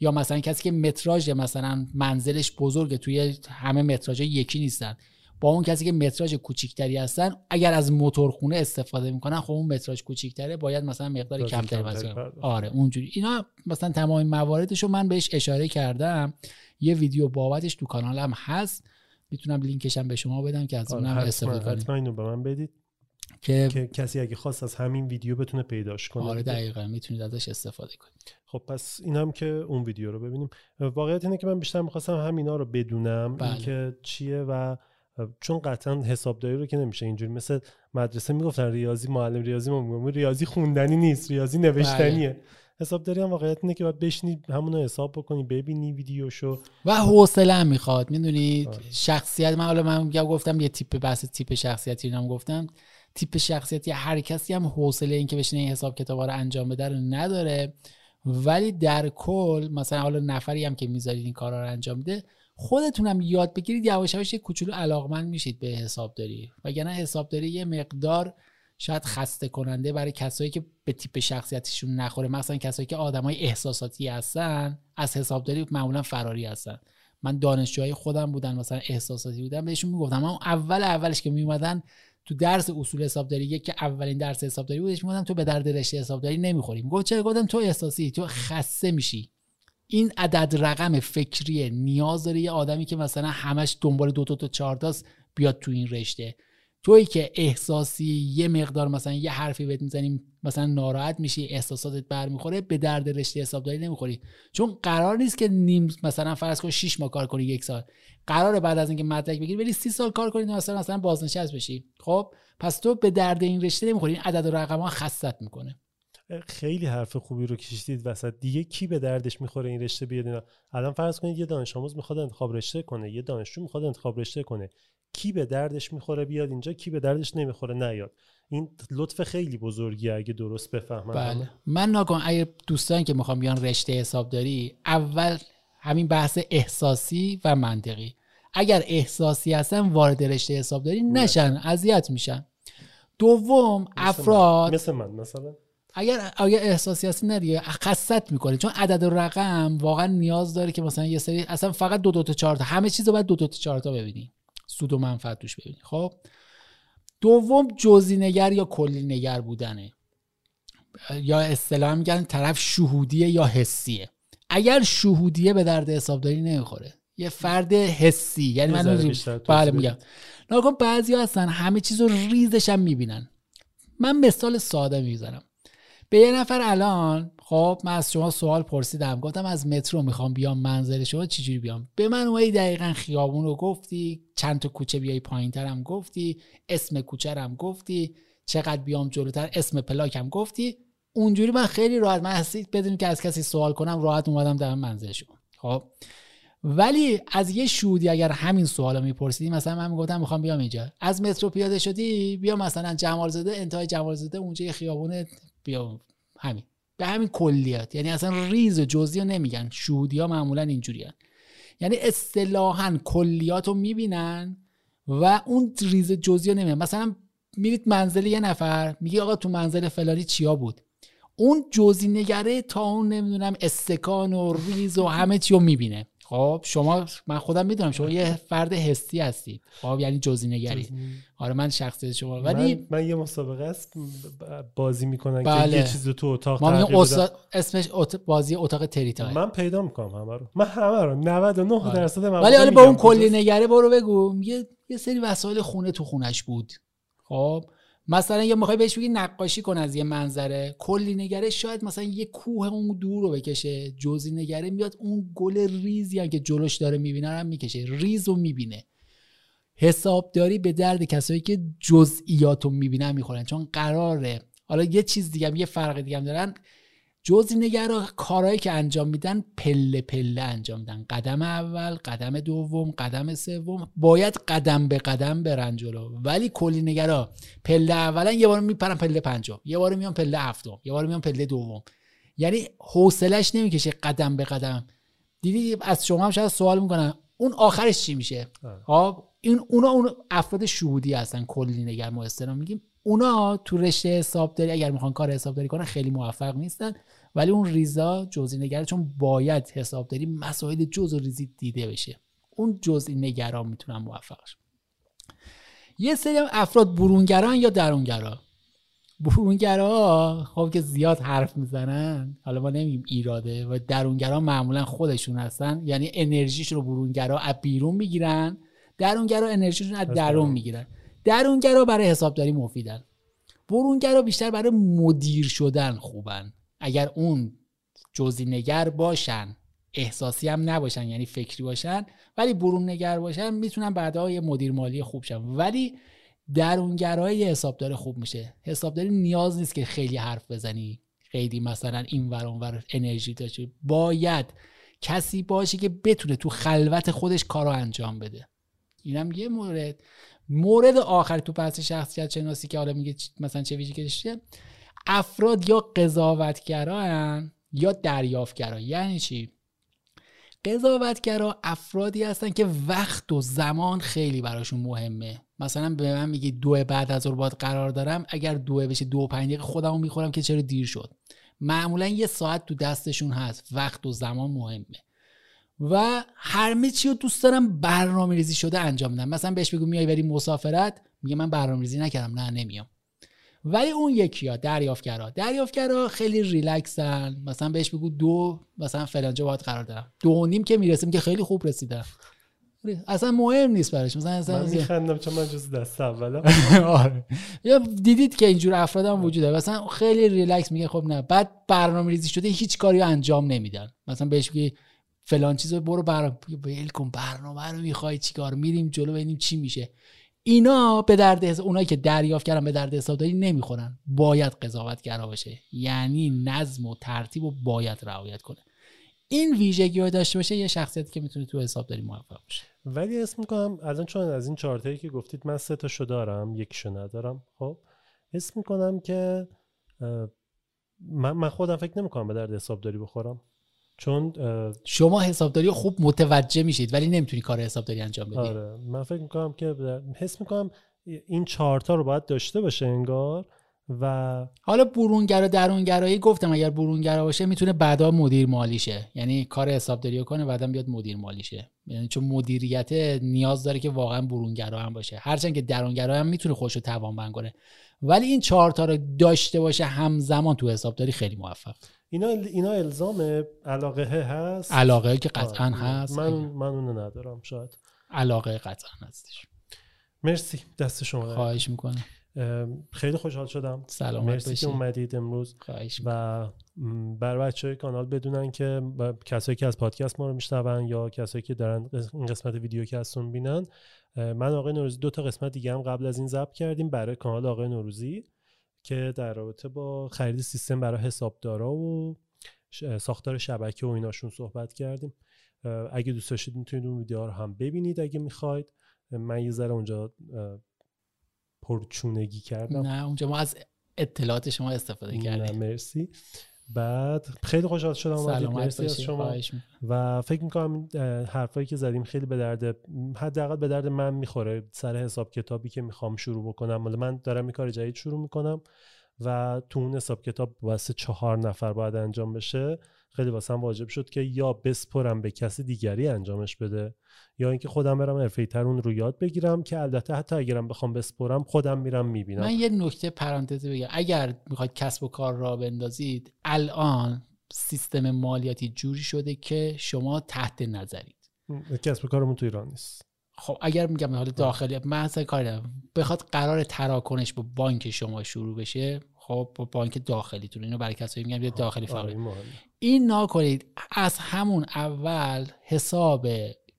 یا مثلا کسی که متراژ مثلا منزلش بزرگه توی همه متراژ یکی نیستن. با اون کسی که متراژ کوچیکتری هستن اگر از موتورخونه استفاده می‌کنن خب اون متراژ کوچیکتره باید مثلا مقدار کمتری واسه آره اونجوری. اینا مثلا تمام مواردش رو من بهش اشاره کردم. یه ویدیو بابتش تو کانالم هست. می‌تونم لینکشم به شما بدم که از اونم آره، استفاده کنید. حتما اینو به من بدید که... که کسی اگه خواست از همین ویدیو بتونه پیداش کنه آره دقیقا می‌تونید ازش استفاده کنید. خب پس این هم که اون ویدیو رو ببینیم. واقعیت اینه که من بیشتر می‌خواستم همینا رو بدونم بله. اینکه چیه و چون قطعا حسابداری رو که نمیشه اینجوری مثل مدرسه می‌گفتن ریاضی معلم ریاضی ما میگم ریاضی خوندنی نیست ریاضی نوشتنیه. بله. حسابداری هم واقعیت اینه که باید بشینی همون رو حساب بکنی ببینی ویدیوشو. و حوصله هم می‌خواد می‌دونی آره. شخصیت من حالا من گفتم یه تیپ بحث تیپ شخصیتی رو گفتم. تیپ شخصیتی هر کسی هم حوصله این که بشینه این حساب کتابا رو انجام بده رو نداره. ولی در کل مثلا حالا نفری هم که می‌ذارید این کارا رو انجام بده خودتونم یاد بگیرید یواش یواش یه کوچولو علاقمند میشید به حسابداری وگرنه حسابداری یه مقدار شاید خسته کننده برای کسایی که به تیپ شخصیتشون نخوره. مثلا کسایی که آدمای احساساتی هستن از حسابداری معمولا فراری هستن. من دانشجوهای خودم بودن مثلا احساساتی بودن بهشون می‌گفتم. من اول اولش که میومدن تو درس اصول حسابداری که اولین درس حسابداری بودش می‌گفتم تو به درد رشته حسابداری نمی‌خوری می‌گفت چرا؟ گفتم تو احساسی تو خسته میشی. این عدد رقم فکریه نیاز داره یه آدمی که مثلا همش دنبال دو تا تا چهار بیاد تو این رشته. تویی که احساسی یه مقدار مثلا یه حرفی بهت می‌زنیم مثلا ناراحت میشی احساساتت برمیخوره به درد رشته حسابداری نمی‌خوری. چون قرار نیست که نیم مثلا فرض کن 6 ماه کار کنی یک سال. قرار بعد از اینکه مدرک بگیری ولی سی سال کار کنی مثلا مثلا بازنشست بشی. خب؟ پس تو به درد این رشته نمی‌خوری این عدد و رقم ها خستت می‌کنه. خیلی حرف خوبی رو کشیدید وسط. دیگه کی به دردش می‌خوره این رشته بیاد الان فرض کنید یه دانش آموز می‌خواد انتخاب رشته کنه یه دانشجو می‌خواد انتخاب رشته کنه. کی به دردش می‌خوره بیاد اینجا کی به دردش نمی‌خوره نیاد. این لطف خیلی بزرگی اگه درست بفهمم. بله. من ناگهان اگه دوستان که می‌خوام بیان رشته حسابداری اول همین بحث احساسی و منطقی. اگر احساسی هستن وارد رشته حسابداری نشن اذیت میشن. دوم افراد مثل من مثلا. اگر اگر احساسی هستی نه دیگه خصت می‌کنه چون عدد و رقم واقعا نیاز داره که مثلا یه سری اصلا فقط دو دو تا چهار تا همه چیز رو باید دو دو تا چهار تا ببینی. سود و منفعت توش ببینی. خب؟ دوم جزئی نگر یا کلی نگر بودنه. یا اصطلاح میگن طرف شهودیه یا حسیه. اگر شهودیه به درد حسابداری نمی‌خوره. یه فرد حسی. یعنی من بله. میگم. ناکن بعضی هستن همه چیز رو ریزش هم می‌بینن. من مثال ساده می‌زنم. به یه نفر الان خب من از شما سوال پرسیدم. گفتم از مترو می‌خوام بیام منزل شما چجوری بیام؟ به من اومدی دقیقا خیابون رو گفتی چند تا کوچه بیای پایین ترم گفتی اسم کوچه رم گفتی چقدر بیام جلوتر اسم پلاکم گفتی. اونجوری من خیلی راحت من هستید بدون که از کسی سوال کنم راحت اومدم در منزل شما. خب ولی از یه شودی اگر همین سوالو میپرسیدی مثلا من می‌گفتم می‌خوام بیام اینجا. از مترو پیاده شدی؟ بیا مثلا جمال زاده انتهای جمال زاده اونجا یه خیابونه بیا همین. به همین کلیات یعنی اصلا ریز جزئی نمیگن. شهودی ها معمولا اینجوری یعنی اصطلاحا کلیات رو می‌بینن و اون ریز جزئی رو نمیگن مثلا میرید منزل یه نفر میگه آقا تو منزل فلانی چیا بود؟ اون جزئی نگره تا اون نمی‌دونم استکان و ریز و همه چی رو می‌بینه. خب شما من خودم می‌دونم شما یه فرد حسی هستید. خب یعنی جزئی نگری. آره من شخصیت شما. ولی من, من یه مسابقه است بازی می‌کنن بله. که یه چیز تو اتاق ما. استاد اسمش ات- بازی اتاق تریتای من پیدا می‌کنم همه رو. من همه رو. 99 آره. درصد ولی حالا با میگم اون کلی. نگره برو بگو. یه یه سری وسایل خونه تو خونش بود. خب مثلا یه می‌خوای بهش بگی نقاشی کن از یه منظره کلی نگره شاید مثلا یه کوه اون دور رو بکشه جزئی نگره میاد اون گل ریزی هم که جلوش داره می‌بینه هم می‌کشه ریز رو می‌بینه. حسابداری به درد کسایی که جزئیات رو می‌بینن می‌خورن چون قراره. حالا یه چیز دیگه هم یه فرق دیگه هم دارن. جزئی نگرا کارهایی که انجام میدن پله پله انجام میدن. قدم اول قدم دوم قدم سوم. باید قدم به قدم برن جلو. ولی کلی نگرا پله اولا یه بار میپرن پله پنجم. یه بار میان پله هفتم. یه بار میان پله دوم. یعنی حوصلش نمی‌کشه قدم به قدم. دیدی از شما هم شاید سوال می‌کنن اون آخرش چی میشه؟ آره. خب این اونا اون افراد شهودی هستن کلی نگر ما استرام میگیم. اونا تو رشته حسابداری اگر می‌خوان کار حسابداری کنن خیلی موفق نیستن. ولی اون ریزا جزئی نگر چون باید حسابداری مسائل جز و ریزی دیده بشه. اون جزئی نگران می‌تونن موفق شن. یه سری هم افراد برونگران یا درونگرا؟ برونگرا خب که زیاد حرف می‌زنن. حالا ما نمیگیم ایراده و درونگرا معمولا خودشون هستن. یعنی انرژیشون رو برونگرا از بیرون می‌گیرن. درونگرا انرژیشون از درون. می‌گیرن. درونگرا برای حسابداری مفیدن. برونگرا بیشتر برای مدیر شدن خوبن. اگر اون جزئی نگر باشن احساسی هم نباشن یعنی فکری باشن ولی برون نگر باشن می‌تونن بعدا یه مدیر مالی خوب شن. ولی درونگرای حسابدار خوب میشه. حسابداری نیاز نیست که خیلی حرف بزنی. خیلی مثلا این ور اون ور انرژی داشته باید کسی باشه که بتونه تو خلوت خودش کارو انجام بده. اینم یه مورد. مورد آخر تو بحث شخصیت شناسی که حالا میگه مثلا چه ویژگی داشته؟ افراد یا قضاوتگران یا دریافتگرا. یعنی چی؟ قضاوتگرا افرادی هستن که وقت و زمان خیلی براشون مهمه. مثلا به من میگی دو بعد از باید قرار دارم اگر دو بشه دو پنج دقیقه خودمو می‌خورم که چرا دیر شد. معمولا یه ساعت تو دستشون هست. وقت و زمان مهمه. و همه چی رو دوست دارم برنامه ریزی شده انجام بدم. مثلا بهش بگو میای بری مسافرت؟ میگه من برنامه ریزی نکردم. نه نمیام. ولی اون یکی ها دریافتگرا. دریافتگرا خیلی ریلکسن. مثلا بهش بگو دو مثلا فلانجا باید قرار دارم. دو نیم که می‌رسه میگه خیلی خوب رسیدم اصلا مهم نیست براش. مثلا من اصلا میخندم چون من جز دست اولم آره. یا دیدید که اینجور افراد هم وجود داره مثلا خیلی ریلکس میگه خب نه. بعد برنامه ریزی شده هیچ کاری انجام نمیدن. مثلا بهش بگی فلان چیز رو برو برنامه ول کن برنامه رو می‌خوای چیکار؟ میریم جلو ببینیم چی میشه. اینا به درد حساب اونایی که دریافت کردن به درد حسابداری نمی‌خورن. باید قضاوتگرا باشه. یعنی نظم و ترتیب رو باید رعایت کنه. این ویژگی رو داشته باشه یه شخصیتی که می‌تونه تو حسابداری موفق باشه. ولی اسم می‌کنم الان چون از این چهارتایی که گفتید من سه تاشو دارم یکیشو ندارم. خب اسم می‌کنم که من خودم فکر نمی‌کنم به درد حسابداری بخورم. چون شما حسابداری خوب متوجه میشید ولی نمی‌تونی کار حسابداری انجام بدی. آره من فکر می‌کنم که حس می‌کنم این چهارتا رو باید داشته باشه انگار و حالا برونگرا درونگرایی گفتم اگر برونگرا باشه می‌تونه بعدا مدیر مالی شه یعنی کار حسابداری رو کنه بعدا بیاد مدیر مالی شه یعنی چون مدیریت نیاز داره که واقعا برونگرا هم باشه. هرچند که درونگرا هم می‌تونه خودش رو توانمند کنه. ولی این چهار تا رو داشته باشه همزمان تو حسابداری خیلی موفق. اینا اینا الزام علاقه هست؟ علاقه که قطعا آره. هست. من من اونو ندارم شاید. علاقه قطعا هستش. مرسی. دست شما. خواهش می‌کنم. خیلی خوشحال شدم. سلامت مرسی که اومدید امروز. خواهش و بر بچه های کانال بدونن که کسایی که از پادکست ما رو میشنون یا کسایی که دارن این قسمت ویدیو رو می‌بینن اه، من آقای نوروزی دو تا قسمت دیگه هم قبل از این ضبط کردیم برای کانال آقای نوروزی. که در رابطه با خرید سیستم برای حسابدارا و ساختار شبکه و ایناشون صحبت کردیم. اگه دوست داشتید می‌تونید اون ویدیوها رو هم ببینید اگه می‌خواید. من یه ذره اونجا پرچونگی کردم. نه اونجا ما از اطلاعات شما استفاده نه کردیم. مرسی. بعد خیلی خوشحال شدم اومدید مرسی از شما. و فکر می‌کنم حرفایی که زدیم خیلی به درد حداقل به درد من می‌خوره سر حساب کتابی که می‌خوام شروع بکنم. مال من دارم این کار جدید شروع می‌کنم و تو اون حساب کتاب واسه چهار نفر باید انجام بشه. خیلی واسم واجب شد که یا بسپرم به کسی دیگری انجامش بده یا اینکه خودم برم حرفه‌ای تر اون رو یاد بگیرم که البته حتی اگرم بخوام بسپرم خودم میرم می‌بینم. من یه نکته پرانتزی بگم. اگر می‌خواید کسب و کار را بندازید الان سیستم مالیاتی جوری شده که شما تحت نظرید. کسب و کارمون تو ایران نیست. خب اگر میگم حال داخلی من اصلا کاری بخواد قرار تراکنش با بانک شما شروع بشه خب با بانک داخلیتون اینو برای کسایی میگم یه داخلی فقط این نکنید از همون اول حساب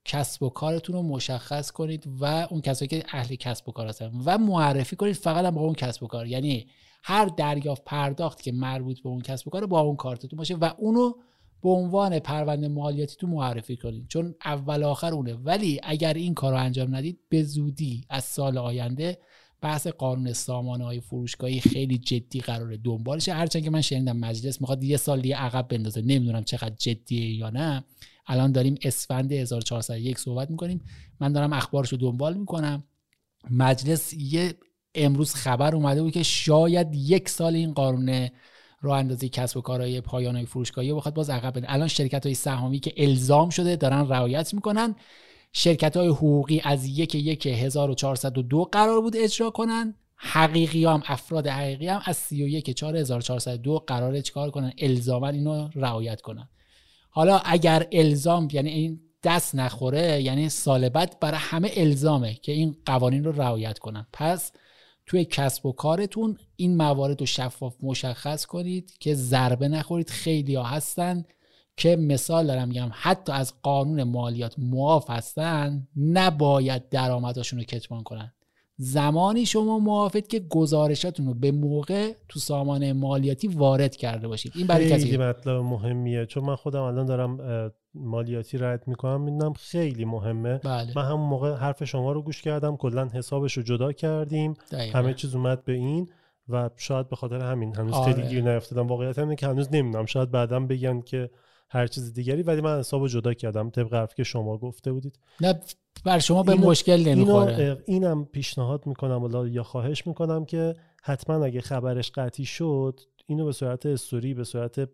کسب و کارتون رو مشخص کنید و اون کسایی که اهل کسب و کار هستن و معرفی کنید فقط هم با اون کسب و کار. یعنی هر دریافت پرداخت که مربوط به اون کسب و کار با اون کارتتون باشه و اونو به عنوان پرونده مالیاتی تو معرفی کنید. چون اول آخر اونه. ولی اگر این کار رو انجام ندید به زودی از سال آینده بحث قانون سامانه های فروشگاهی خیلی جدی قراره دنبالشه هرچند که من شنیدم مجلس می‌خواد یه سال دیگه عقب بندازه. نمی‌دونم چقدر جدیه یا نه. الان داریم اسفند 1401 صحبت می‌کنیم. من دارم اخبارش رو دنبال می‌کنم. مجلس یه امروز خبر اومده بود که شاید یک سال این قانون راه اندازی کسب و کارهای پایان های فروشگاهی رو بخواد باز عقب بنده الان شرکت های سهامی که الزام شده دارن رعایت می‌کنن. شرکت های حقوقی از یک یک 1402 قرار بود اجرا کنن. حقیقی هم افراد حقیقی هم از 31 4402 قراره چیکار کنن؟ الزاما اینو رعایت کنن. حالا اگر الزام یعنی این دست نخوره یعنی سال بعد برای همه الزامه که این قوانین رو رعایت کنن. پس توی کسب و کارتون این موارد رو شفاف مشخص کنید که ضربه نخورید. خیلی ها هستن. که مثال دارم میگم حتی از قانون مالیات معاف هستن نباید درآمدشون رو کتمان کنن. زمانی شما موافقید که گزارشاتون رو به موقع تو سامانه مالیاتی وارد کرده باشید. این برای کسی مطلب مهمیه. چون من خودم الان دارم مالیاتی رد می‌کنم می‌دونم خیلی مهمه. بله. من همون موقع حرف شما رو گوش کردم کلا حسابش رو جدا کردیم. دقیقاً. همه چیز اومد به این و شاید به خاطر همین هنوز آره. خیلی گیر نیافتادم واقعیت اینه که هنوز نمی‌دونم. شاید بعدا بگن که هر چیز دیگری ولی من حساب رو جدا کردم طبق حرفی که شما گفته بودید نه بر شما به اینو- مشکل نمی‌خوره اینم پیشنهاد می‌کنم ولی یا خواهش می‌کنم که حتما اگه خبرش قطعی شد اینو به صورت استوری به صورت.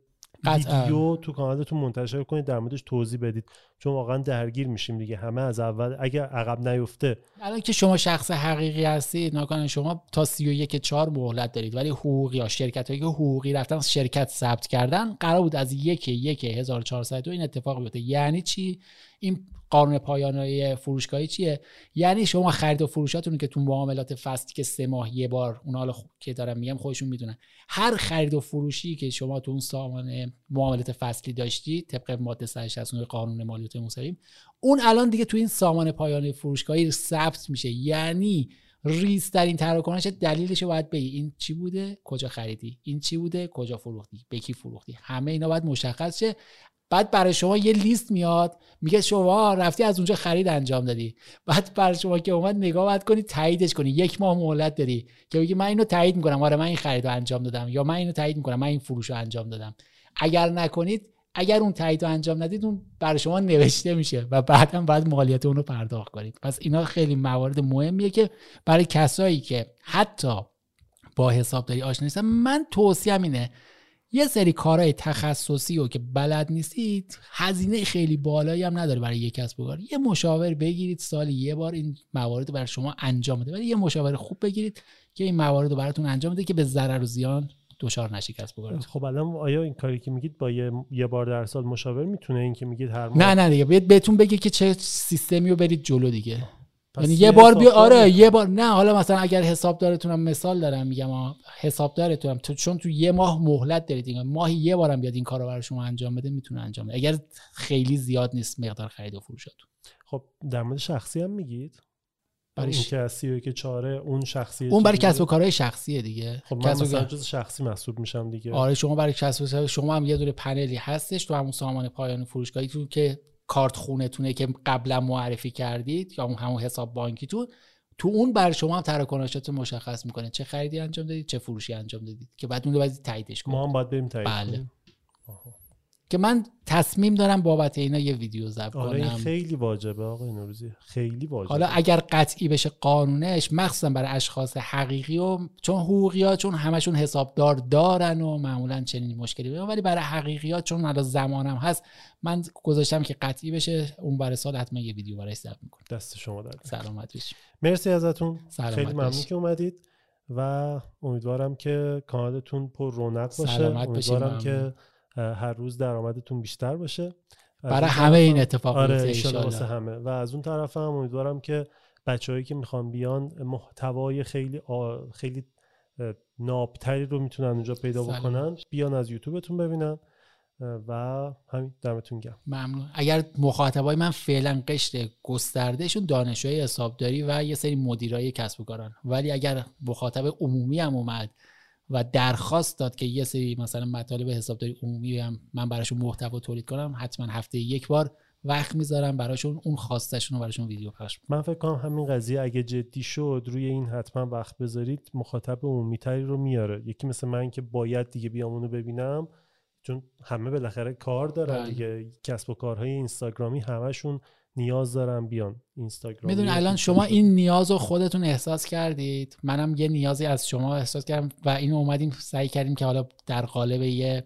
ویدیو تو کانالتون منتشر کنید در موردش توضیح بدید. چون واقعا درگیر میشیم دیگه همه از اول اگه عقب نیفته. الان که شما شخص حقیقی هستید ناکنه شما تا 31 4 مهلت دارید. ولی حقوقی یا شرکت هایی که حقوقی رفتن شرکت ثبت کردن قرار بود از یک یک 1402 این اتفاق بیفته. یعنی چی؟ این قانون پایانه فروشگاهی چیه؟ یعنی شما خرید و فروشاتون رو که تو معاملات فصلی که سه ماه یه بار اونا که دارم میگم خودشون می‌دونن. هر خرید و فروشی که شما تو اون سامان معاملات فصلی داشتی طبق ماده 169 قانون مالیات مستقیم اون الان دیگه تو این سامان پایانه فروشگاهی ثبت میشه. یعنی ریز در این تراکنش دلیلش رو باید بگی. این چی بوده؟ کجا خریدی؟ این چی بوده؟ کجا فروختی؟ به کی فروختی؟ همه اینا باید مشخص شه. بعد برای شما یه لیست میاد میگه شما رفتی از اونجا خرید انجام دادی. بعد برای شما که اومد نگاه باید کنی تاییدش کنی. یک ماه مهلت داری که بگی من اینو تایید می‌کنم. آره من این خرید رو انجام دادم یا من اینو تایید می‌کنم. من این فروش رو انجام دادم. اگر نکنید اگر اون تایید رو انجام ندید اون برای شما نوشته میشه و بعدا باید مالیات اون رو پرداخت کنید. پس اینا خیلی موارد مهمیه که برای کسایی که حتی با حسابداری آشنا نیستن من توصیهم اینه یه سری کارهای تخصصی رو که بلد نیستید هزینه خیلی بالایی هم نداره برای یک کسب و کار یه مشاور بگیرید سالی یه بار این موارد رو برای شما انجام بده. ولی یه مشاور خوب بگیرید که این موارد رو براتون انجام بده که به ضرر و زیان دچار نشی کسب و خب الان آیا این کاری که میگید با یه, یه بار در سال مشاور می‌تونه این که میگید هر ماه نه نه دیگه. بهتون بگه که چه سیستمی رو برید جلو دیگه. یعنی یه بار بیا آره یه بار نه حالا مثلا اگر حسابدارتونم مثال دارم میگم حسابدارتونم تو چون تو یه ماه مهلت دارید این ماهی یه بارم بیاد این کارو برای شما انجام بده می‌تونه انجام بده. اگر خیلی زیاد نیست مقدار خرید و فروشاتون. خب در مورد شخصی هم میگید؟ برای این که سی که چاره اون شخصی اون برای کسب و کارهای شخصیه دیگه. خب من مثلا جز شخصی محسوب میشم دیگه. آره شما برای کسب و کار شما هم یه دونه پنلی هستش تو همون سامان پایان فروشگاهی تو که کارت خونتونه که قبلا معرفی کردید یا همون حساب بانکی تو تو اون بر شما هم تراکنشات مشخص می‌کنه. چه خریدی انجام دادید چه فروشی انجام دادید که بعد اون رو باید تاییدش کنید. ما هم باید بریم تایید بله. که من تصمیم دارم بابت اینا یه ویدیو ضبط آره کنم. خیلی واجبه آقای نوروزی خیلی واجبه. حالا اگر قطعی بشه قانونش مخصوصا برای اشخاص حقیقی و چون حقوقی ها چون همشون حسابدار دارن و معمولا چنین مشکلی بیان ولی برای حقیقی ها چون الان زمانم هست من گذاشتم که قطعی بشه اون برای سال حتما یه ویدیو برای ضبط می‌کنم. دست شما در سلامت باشید مرسی ازتون. خیلی ممنون که اومدید و امیدوارم که کانالتون پر رونق باشه. امیدوارم که هر روز درآمدتون بیشتر باشه. برای همه این اتفاق آره واسه همه. و از اون طرف هم امیدوارم که بچههایی که می‌خوان بیان محتوای خیلی خیلی نابتری رو می‌تونن اونجا پیدا بکنن بیان از یوتیوبتون ببینن. و همین دمتون گرم. ممنون. اگر مخاطبای من فعلا قشر گستردهشون دانشجوی حسابداری و یه سری مدیرای کسب و کارن ولی اگر مخاطب عمومی هم اومد و درخواست داد که یه سری مثلا مطالب حسابداری عمومی هم من براشون محتوا تولید کنم حتما هفته یک بار وقت می‌ذارم براشون اون خواستشون رو براشون ویدیو پخش من فکر کنم همین قضیه اگه جدی شد روی این حتما وقت بذارید مخاطب عمومی تری رو میاره. یکی مثل من که باید دیگه بیام اونو ببینم چون همه بالاخره کار دارن بله. دیگه. کسب و کارهای اینستاگرامی همشون نیاز دارم بیان اینستاگرام می‌دونی الان شما این نیاز رو خودتون احساس کردید؟ منم یه نیازی از شما احساس کردم و این اومدیم سعی کردیم که حالا در قالب یه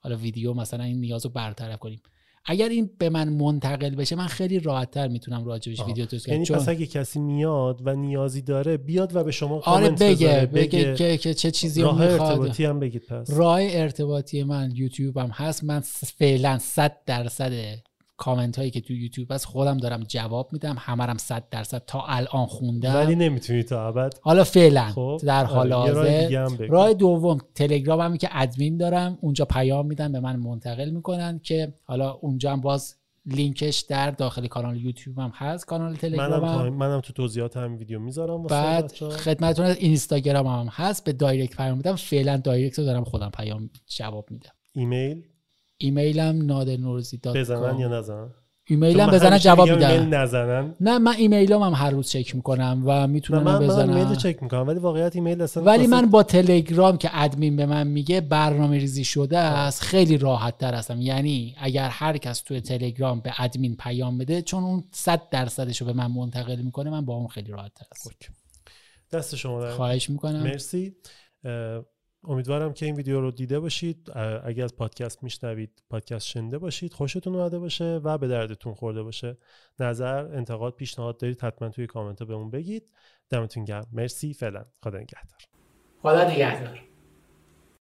حالا ویدیو مثلا این نیاز رو برطرف کنیم. اگر این به من منتقل بشه من خیلی راحت تر می‌تونم راجبش ویدیو درست کنم یعنی پس اگه کسی میاد و نیازی داره بیاد و به شما آره بگه بگه, بگه که, چه چیزی راه ارتباطی هم بگید پس. راه ارتباطی من یوتیوب هم هست. من فعلا 100 درصد کامنت هایی که تو یوتیوب هست خودم دارم جواب میدم همرم صد درصد تا الان خوندم. ولی نمی‌تونی تا ابد. حالا فعلا خب. در حال آره، حاضر. راه دوم تلگرام هم که ادمین دارم اونجا پیام میدم به من منتقل می‌کنن که حالا اونجا هم باز لینکش در داخل کانال یوتیوب هم هست کانال تلگرام منم, منم تو توضیحات هم ویدیو می‌ذارم بعد خدمتتون اینستاگرام هم هست به direct پیام میدم. فعلا direct رو دارم خودم پیام جواب میدم. ایمیل؟ ایمیلم نادر نوروزی dot بزنن یا نزنن؟ ایمیلم بزنن جواب ایمیل نزنن. نه من ایمیلام هم هر روز چک می‌کنم و می‌تونم من بزنم من ایمیل چک می‌کنم ولی واقعیت ایمیل اصلا ولی من با تلگرام که ادمین به من میگه برنامه ریزی شده است خیلی راحت تر هستم. یعنی اگر هر کس توی تلگرام به ادمین پیام بده چون اون 100 درصدش رو به من منتقل می‌کنه من با اون خیلی راحت تر هستم. دست شما در خواهش می‌کنم. مرسی. امیدوارم که این ویدیو رو دیده باشید. اگر از پادکست میشنوید پادکست شنده باشید خوشتون اومده باشه و به دردتون خورده باشه. نظر انتقاد پیشنهاد دارید حتما توی کامنت بهمون بگید. دمتون گرم. مرسی. فعلا. خدا نگهدار. خدا نگهدار.